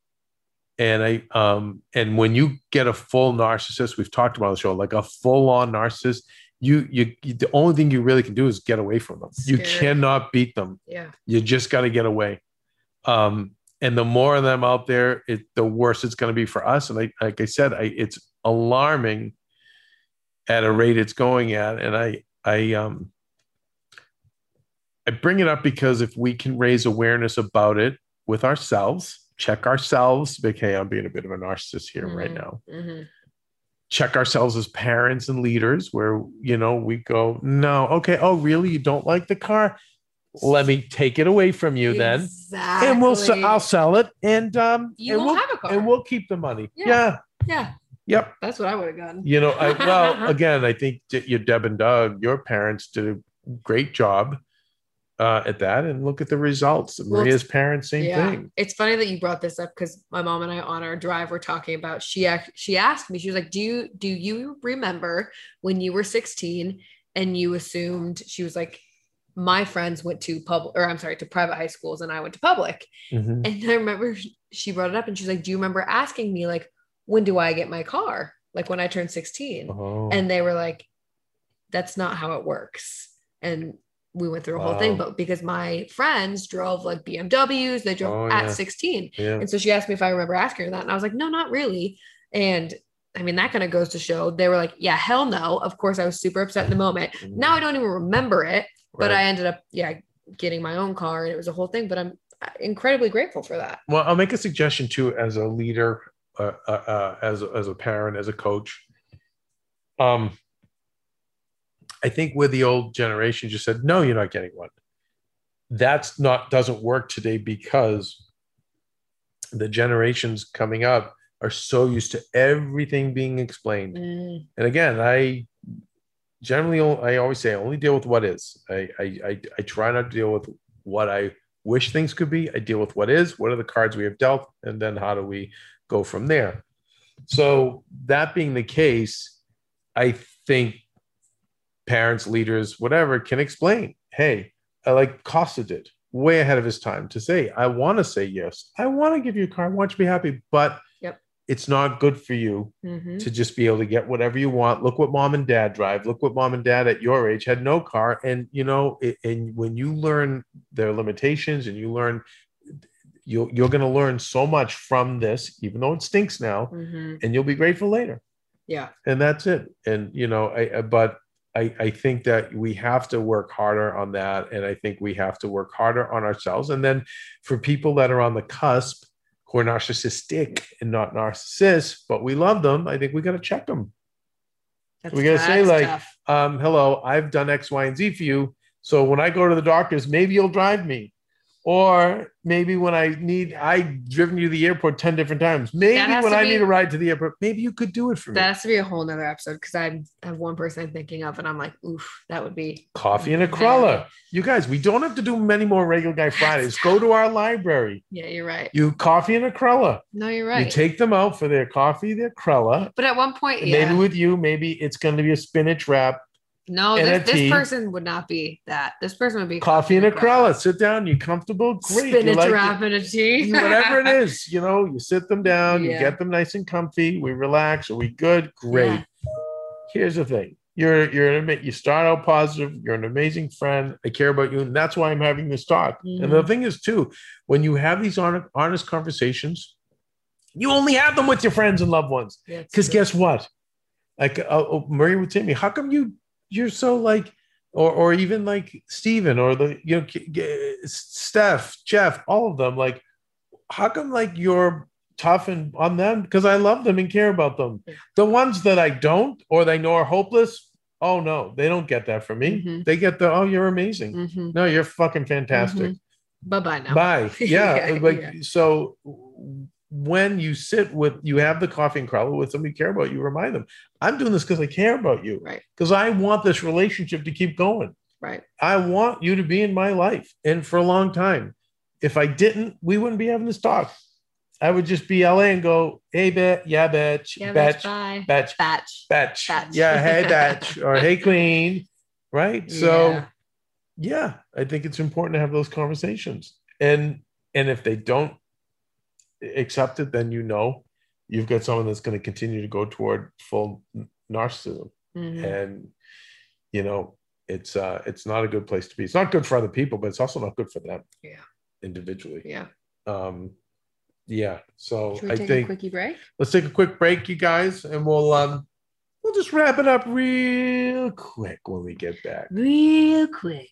and I um and when you get a full narcissist, we've talked about on the show, like a full on narcissist, you, you you the only thing you really can do is get away from them. You cannot beat them.
Yeah.
You just got to get away. Um, and the more of them out there, it the worse it's going to be for us. And like like I said, I it's alarming at a rate it's going at. And I I um I bring it up because if we can raise awareness about it with ourselves, check ourselves. Big hey, I'm being a bit of a narcissist here right
Mhm.
now
Mhm.
check ourselves as parents and leaders where you know we go no okay oh really you don't like the car let me take it away from you then and we'll i'll sell it and um
You
and
won't
we'll
have a car.
and we'll keep the money
Yeah.
yeah,
Yeah,
yep
that's what I would have done.
you know I, well again i think that your deb and doug your parents did a great job uh, at that and look at the results
Well,
maria's parents same
yeah.
thing
It's funny that you brought this up because my mom and I on our drive were talking about she she asked me, she was like, Do you do you remember when you were 16 and you assumed she was like, my friends went to public or I'm sorry, to private high schools and I went to public.
Mhm.
And I remember she brought it up and she's like, Do you remember asking me like when do I get my car? Like when I turned 16.
oh,
and they were like that's not how it works and we went through a whole thing but because my friends drove like bmws they drove
Oh,
at
yeah.
16
yeah.
And so she asked me if i remember asking her that and i was like no not really. And i mean that kind of goes to show they were like yeah hell no. Of course i was super upset in the moment. Now i don't even remember it but
Right.
i ended up yeah getting my own car and it was a whole thing but i'm incredibly grateful for that.
Well, I'll make a suggestion too, as a leader, uh, uh, uh, as a, as a parent, as a coach. Um, I think with the old generation just said, "No, you're not getting one." That's not doesn't work today because the generations coming up are so used to everything being explained.
Mm,
And again, I generally I always say I only deal with what is. I I I, I try not to deal with what I wish things could be. I deal with what is. What are the cards we have dealt, and then how do we go from there? So that being the case, I think parents, leaders, whatever, can explain. Hey, I like Costa did way ahead of his time to say, I want to say yes. I want to give you a car. I want you to be happy, but
Yep.
it's not good for you
mhm.
to just be able to get whatever you want. Look what mom and dad drive. Look what mom and dad at your age had no car. And you know, it, and when you learn their limitations and you learn, you're you're going to learn so much from this, even though it stinks now,
Mhm.
and you'll be grateful later.
yeah
And that's it. And you know, I I- but. I, I think that we have to work harder on that. And I think we have to work harder on ourselves. And then for people that are on the cusp who are narcissistic and not narcissists, but we love them, I think we got to check them
That's,
We gotta say, like, um, hello, I've done X, Y, and Z for you. So when I go to the doctors, maybe you'll drive me. Or maybe when I need, I've driven you to the airport 10 different times. Maybe when I
be-
need a ride to the airport, maybe you could do it for me.
That has to be a whole nother episode because I have one person I'm thinking of, and I'm like, oof, that would be
Coffee and a cruller. You guys, we don't have to do many more regular guy Fridays. Go to our library.
Yeah, you're right.
You coffee and a cruller.
No, you're right.
You take them out for their coffee, their cruller.
but at one point, yeah,
Maybe with you, maybe it's going to be a spinach wrap,
no, this, this person would not be that. This person would be
coffee and a cruller. Sit down. You comfortable? Great.
Spinach
like
wrap and a tea,
whatever it is, you know, you sit them down, you get them nice and comfy. We relax. Are we good? Great.
Yeah.
Here's the thing: you're you're an you start out positive. You're an amazing friend. I care about you, and that's why I'm having this talk. And
Mm-hmm.
the thing is, too, when you have these honest, honest conversations, you only have them with your friends and loved ones. Because guess what? Like uh, uh, Maria would to me, how come you you're so like, or or even like Steven or the you know Steph, Jeff, all of them. Like, how come like you're tough and on them? Because I love them and care about them. The ones that I don't or they know are hopeless. Oh no, they don't get that from me.
Mhm.
They get the oh you're amazing.
Mhm.
No, you're fucking fantastic.
Bye bye now.
Bye. Yeah.
Yeah,
like
yeah.
so when you sit with you have the coffee and cruller with somebody you care about, you remind them, I'm doing this because I care about you.
Right,
Because I want this relationship to keep going.
right.
I want you to be in my life and for a long time. If I didn't, we wouldn't be having this talk. I would just be LA and go, hey bet, yeah, bitch,
Yeah,
bitch,
bitch, bye.
bitch,
Batch.
bitch.
Batch.
Yeah, hey bitch, or hey queen. Right. So
Yeah.
yeah i think it's important to have those conversations and and if they don't accept it then you know you've got someone that's going to continue to go toward full narcissism
Mhm.
and you know, it's uh it's not a good place to be. It's not good for other people, but it's also not good for them.
Yeah.
Individually.
Yeah.
Um yeah. So I
take
think
a quickie break?
let's take a quick break, you guys, and we'll um we'll just wrap it up real quick when we get back.
Real quick.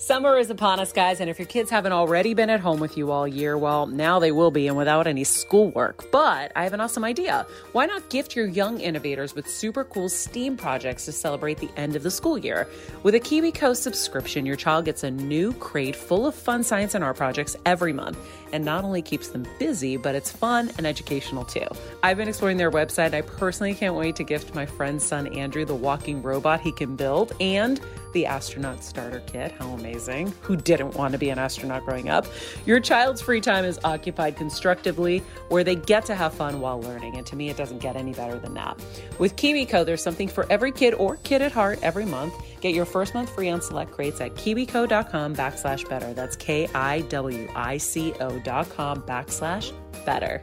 Summer is upon us, guys, and if your kids haven't already been at home with you all year, well, now they will be and without any schoolwork. But I have an awesome idea. Why not gift your young innovators with super cool STEAM projects to celebrate the end of the school year? With a KiwiCo subscription, your child gets a new crate full of fun science and art projects every month, and not only keeps them busy, but it's fun and educational too. I've been exploring their website, I personally can't wait to gift my friend's son Andrew the walking robot he can build and the astronaut starter kit. How amazing. Who didn't want to be an astronaut growing up? Your child's free time is occupied constructively, where they get to have fun while learning. And to me, it doesn't get any better than that. With KiwiCo, there's something for every kid or kid at heart every month. Get your first month free on select crates at kiwico.com backslash better. That's K I W I C O dot com backslash better.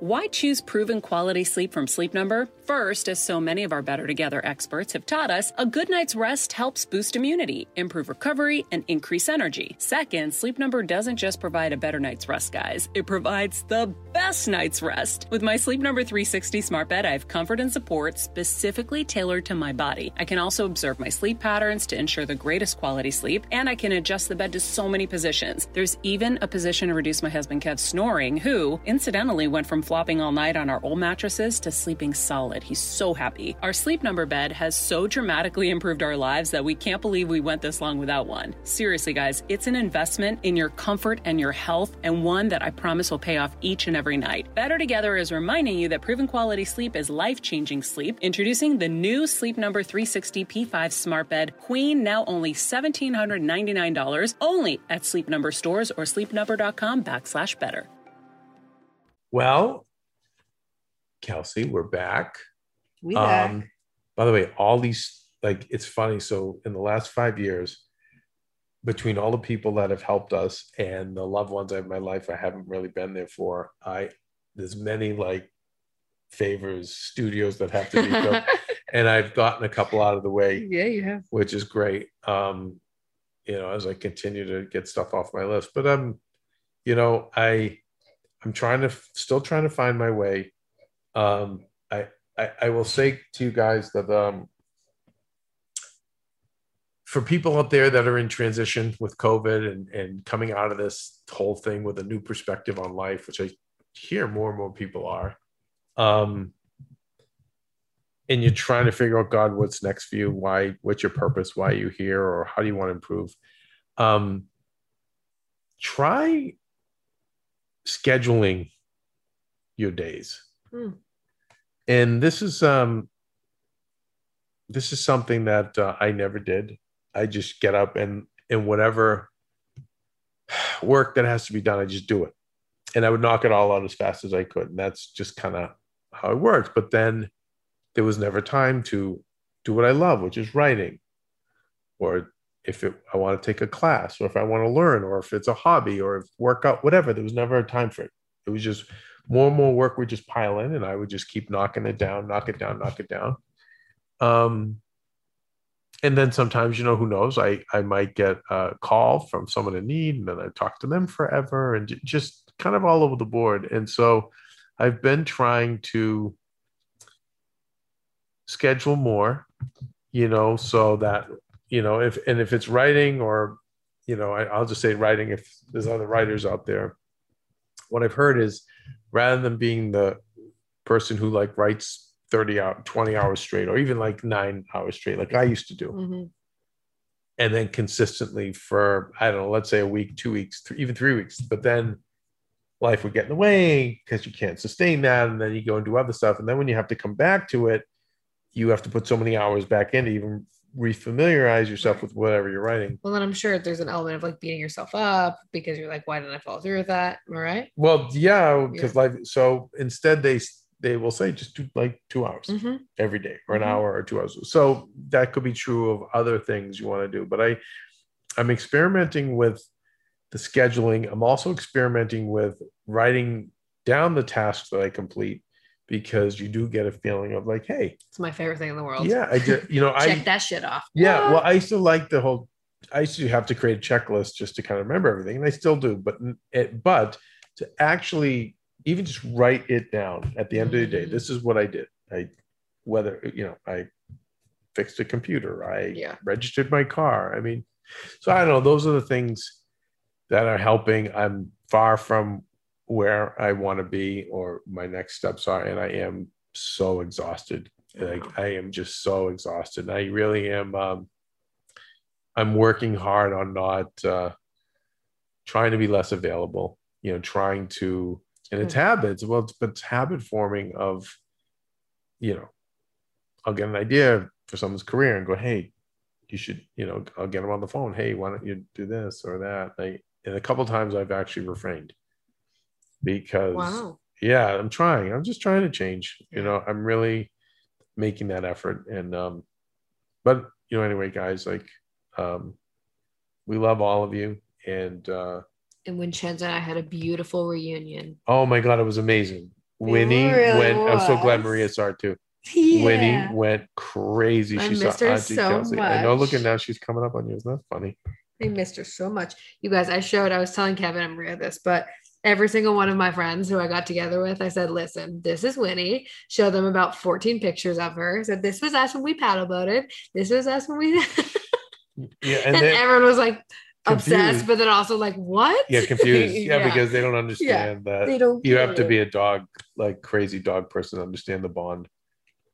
Why choose proven quality sleep from Sleep Number? First, as so many of our Better Together experts have taught us, a good night's rest helps boost immunity, improve recovery, and increase energy. Second, Sleep Number doesn't just provide a better night's rest, guys. It provides the best night's rest. With my Sleep Number 360 smart bed, I have comfort and support specifically tailored to my body. I can also observe my sleep patterns to ensure the greatest quality sleep, and I can adjust the bed to so many positions. There's even a position to reduce my husband Kev's snoring, who incidentally went from flopping all night on our old mattresses to sleeping solid. He's so happy. Our sleep number bed has so dramatically improved our lives that we can't believe we went this long without one. Seriously, guys, it's an investment in your comfort and your health, and one that I promise will pay off each and every night. Better Together is reminding you that proven quality sleep is life changing sleep. Introducing the new Sleep Number 360 P5 Smart Bed Queen, now only 1,799, only at Sleep Number stores or sleepnumber.com backslash better.
Well, Kelsey, we're back.
We back.
Um, by the way, all these like it's funny. So in the last five years, between all the people that have helped us and the loved ones I have in my life, I haven't really been there for. I there's many like favors, studios that have to be built, and I've gotten a couple out of the way,
yeah, you have.
which is great. Um, you know, as I continue to get stuff off my list, but I'm, you know, I I'm trying to still trying to find my way. Um, I, I I will say to you guys that um, for people out there that are in transition with COVID and and coming out of this whole thing with a new perspective on life, which I hear more and more people are, um, and you're trying to figure out God, what's next for you? Why? What's your purpose? Why are you here? Or how do you want to improve? Um, try scheduling your days.
Hmm.
And this is um this is something that uh, I never did. I just get up and and whatever work that has to be done, I just do it. And I would knock it all out as fast as I could. And that's just kind of how it works. But then there was never time to do what I love, which is writing. Or if it, I want to take a class, or if I want to learn, or if it's a hobby, or if workout, whatever. There was never a time for it. It was just more and more work would just pile in, and I would just keep knocking it down, knock it down, knock it down. Um, and then sometimes, you know, who knows? I I might get a call from someone in need, and then I talk to them forever, and just kind of all over the board. And so, I've been trying to schedule more, you know, so that you know if and if it's writing or you know I, i'll just say writing if there's other writers out there what i've heard is rather than being the person who like writes 30 hours 20 hours straight or even like nine hours straight like i used to do.
Mhm.
and then consistently for i don't know let's say a week two weeks th- even three weeks. But then life would get in the way because you can't sustain that and then you go and do other stuff. And then when you have to come back to it you have to put so many hours back in to even refamiliarize yourself with whatever you're writing
Well, then I'm sure there's an element of like beating yourself up because you're like, why didn't I follow through with that? I right?
well yeah because life so instead they they will say just do like two hours
Mm-hmm.
every day or an
Mhm.
hour or two hours. So that could be true of other things you want to do. But I, I'm experimenting with the scheduling. I'm also experimenting with writing down the tasks that I complete because you do get a feeling of like, hey,
It's my favorite thing in the world.
yeah, I just you know
Check
I
that shit off.
yeah,
What?
well, I used to like the whole. I used to have to create a checklist just to kind of remember everything, and I still do. But it, but to actually even just write it down at the end of the day, this is what I did. I whether you know I fixed a computer, I
Yeah.
registered my car. I mean, so I don't know. Those are the things that are helping. I'm far from where I want to be or my next steps are, and I am so exhausted. Like I am just so exhausted. I really am. Um, I'm working hard on not uh, trying to be less available. You know, trying to, and it's habits. Well, it's, but it's habit forming of, you know, I'll get an idea for someone's career and go, hey, you should, you know, I'll get them on the phone. Hey, why don't you do this or that? I, and a couple times I've actually refrained because
Wow.
yeah i'm trying i'm just trying to change you know i'm really making that effort and um but you know anyway guys like um we love all of you and uh
And Vincenzo and I had a beautiful reunion.
oh my god it was amazing
It
winnie
really
went i'm so glad
was.
maria saw it too
Yeah.
winnie went crazy
I
she saw
missed her
auntie
so
kelsey i know looking now she's coming up on you isn't that funny
I missed her so much. You guys, I showed, I was telling Kevin and Maria this, but every single one of my friends who I got together with, I said, listen, this is Winnie. Show them about 14 pictures of her. Said, this was us when we paddle boated. This was us when we,
yeah
and,
and then
everyone was like obsessed, but then also like, what?
yeah confused yeah,
Yeah.
because they don't understand that
they don't
you have to be a dog like crazy dog person to understand the bond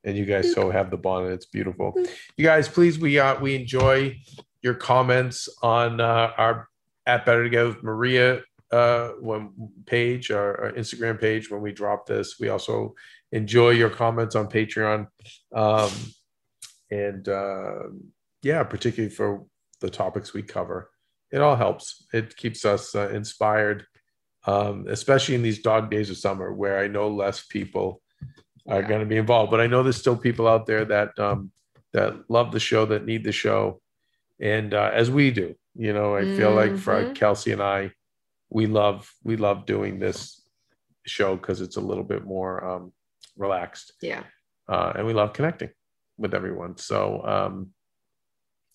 and you guys so have the bond and it's beautiful you guys please we uh we enjoy your comments on uh our at better together with maria uh when page our, our instagram page when we drop this we also enjoy your comments on patreon um and uh yeah particularly for the topics we cover it all helps it keeps us uh, inspired um, especially in these dog days of summer where I know less people are
Yeah.
going to be involved. But I know there's still people out there that um, that love the show, that need the show, and uh, as we do, you know, I feel like for
Mhm.
Kelsey and I, we love we love doing this show because it's a little bit more um, relaxed,
Yeah.
uh, and we love connecting with everyone. So. Um,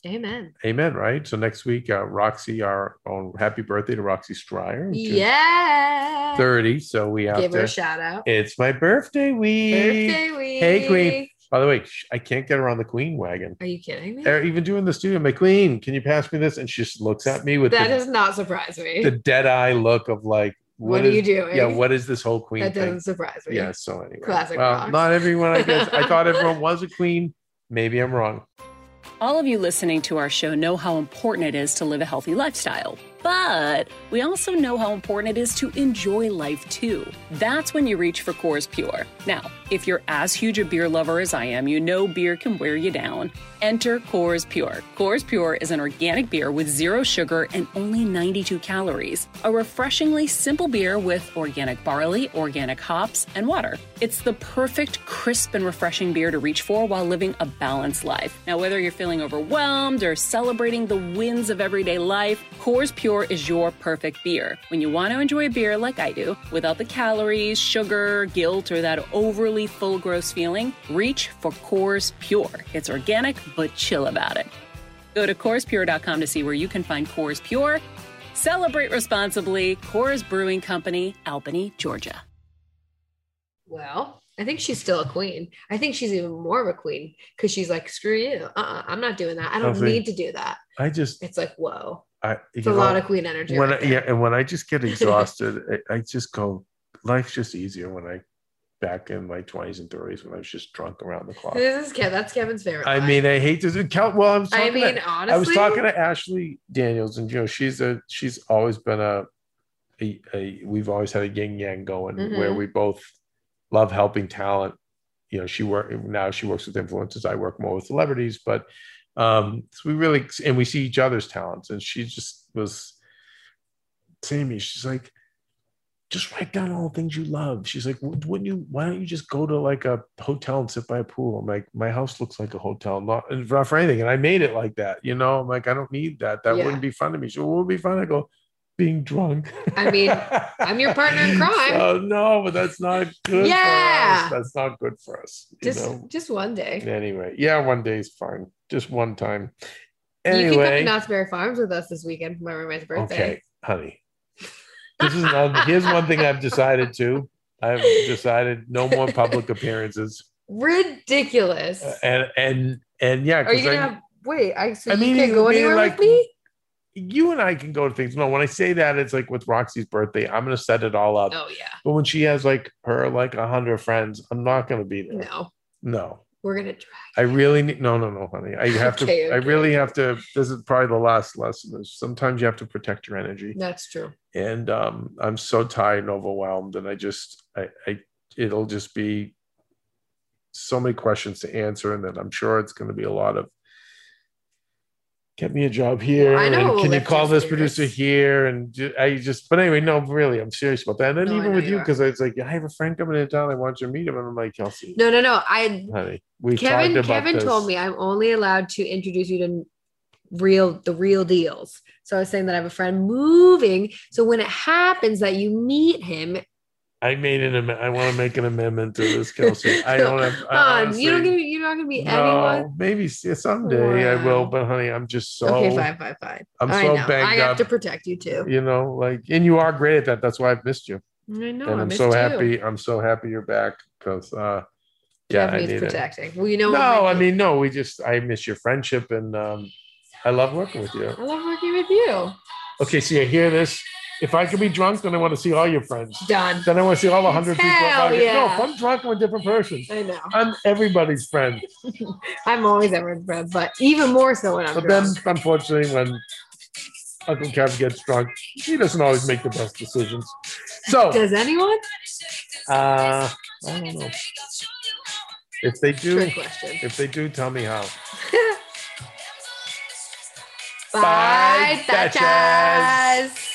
Amen.
Amen. Right. So next week, uh, Roxy, our own happy birthday to Roxy Stryer.
Yeah.
30. So we have
Give her a shout out.
It's my birthday week.
Birthday week.
Hey, Queen. By the way, I can't get her on the Queen wagon.
Are you kidding me?
Or even doing the studio. My Queen, can you pass me this? And she just looks at me with
That
the,
does not surprise me.
the dead eye look of like,
what,
is,
are you doing?
Yeah, what is this whole Queen
that doesn't surprise me.
Yeah. So anyway,
Classic
well,
Rox.
not everyone. I guess I thought everyone was a queen. Maybe I'm wrong.
All of you listening to our show know how important it is to live a healthy lifestyle. But we also know how important it is to enjoy life too. That's when you reach for Coors Pure. Now, if you're as huge a beer lover as I am, you know beer can wear you down. Enter Coors Pure. Coors Pure is an organic beer with zero sugar and only 92 calories. A refreshingly simple beer with organic barley, organic hops, and water. It's the perfect, crisp, and refreshing beer to reach for while living a balanced life. Now, whether you're feeling overwhelmed or celebrating the wins of everyday life, Coors Pure is your perfect beer. When you want to enjoy a beer like I do, without the calories, sugar, guilt, or that overly full, gross feeling, reach for Coors Pure. It's organic, but chill about it. Go to CoorsPure.com to see where you can find Coors Pure. Celebrate responsibly. Coors Brewing Company, Albany, Georgia.
Well, I think she's still a queen. I think she's even more of a queen because she's like, screw you. Uh-uh, I'm not doing that. I don't
Kelsey,
need to do that.
I just,
It's like, whoa.
I,
It's
you
a lot of queen energy.
when
right
I, yeah, and when I just get exhausted, I, I just go. Life's just easier when I back in my twenties and thirties when I was just drunk around the clock.
This is Kev. That's Kevin's favorite.
I
line.
mean, I hate to count. Well, I was
I mean,
to,
honestly,
I was talking to Ashley Daniels, and you know, she's a she's always been a, a, a we've always had a yin yang going where
Mhm.
we both love helping talent. You know, she work now. She works with influencers. I work more with celebrities, but um, so we really and we see each other's talents. And she just was saying to me, she's like, just write down all the things you love. She's like, wouldn't you? Why don't you just go to like a hotel and sit by a pool? I'm like, my house looks like a hotel, not, uh, not for anything. And I made it like that, you know. I'm like, I don't need that. That
Yeah.
wouldn't be fun to me. So what would be fun? I go, being drunk.
I mean, I'm your partner in crime.
Oh no, but that's not good
Yeah.
for us. That's not good for us. You
just
know?
just one day.
Anyway, yeah, one day is fine. Just one time.
Anyway, you can come to Knott's Berry Farms with us this weekend for my roommate's birthday.
okay, honey. This is another, here's one thing I've decided to. I've decided no more public appearances.
Ridiculous.
Uh, And and and yeah,
Are you gonna
I-
have wait? I so
I
you
mean,
can't go anywhere
like-
with me?
you and I can go to things. No, when I say that, it's like with Roxy's birthday, I'm gonna set it all up.
Oh yeah.
But when she has like her like a hundred friends, I'm not gonna be there.
No,
No.
We're gonna drag.
I really need no no no honey. I have
Okay,
to I really have to this is probably the last lesson is sometimes you have to protect your energy.
That's true.
And um I'm so tired and overwhelmed and I just I, I it'll just be so many questions to answer and then I'm sure it's gonna be a lot of get me a job here
I know
and can you call this producer here and ju- I just but anyway no really I'm serious about that and then
No, I
even
know
with
you
you
are.
because it's like I have a friend coming into town I want you to meet him and I'm like Kelsey
No, no, no. I
honey we
Kevin
talked about
Kevin
this.
told me I'm only allowed to introduce you to real the real deals. So I was saying that I have a friend moving. So when it happens that you meet him,
I made an am- I want to make an amendment to this, Kelsey. I don't have. I
on
honestly-
you don't get you're not gonna meet
no,
anyone.
maybe someday I will, but honey, I'm just so.
okay, fine, fine, fine.
I'm
I
so
know.
banged
I have
up.
to protect you too.
You know, like, and you are great at that. That's why I've missed you,
I know.
and I'm so
you.
happy. I'm so happy you're back because, uh, yeah,
Jeff
I need it.
protecting. Well, you know.
No, I mean, no. We just, I miss your friendship, and um, I love working with you.
I love working with you.
Okay, so you hear this? If I could be drunk, then I want to see all your friends.
Done.
Then I want to see all the hundred people.
Hell
No, if I'm drunk, I'm a different person.
I know.
I'm everybody's friend.
I'm always everyone's friend, but even more so when I'm drunk.
But then, unfortunately, when Uncle Kev gets drunk, he doesn't always make the best decisions. So,
Does anyone?
uh, I don't know. If they do, if they do, tell me how.
Bye,
Bye,
Thatchers.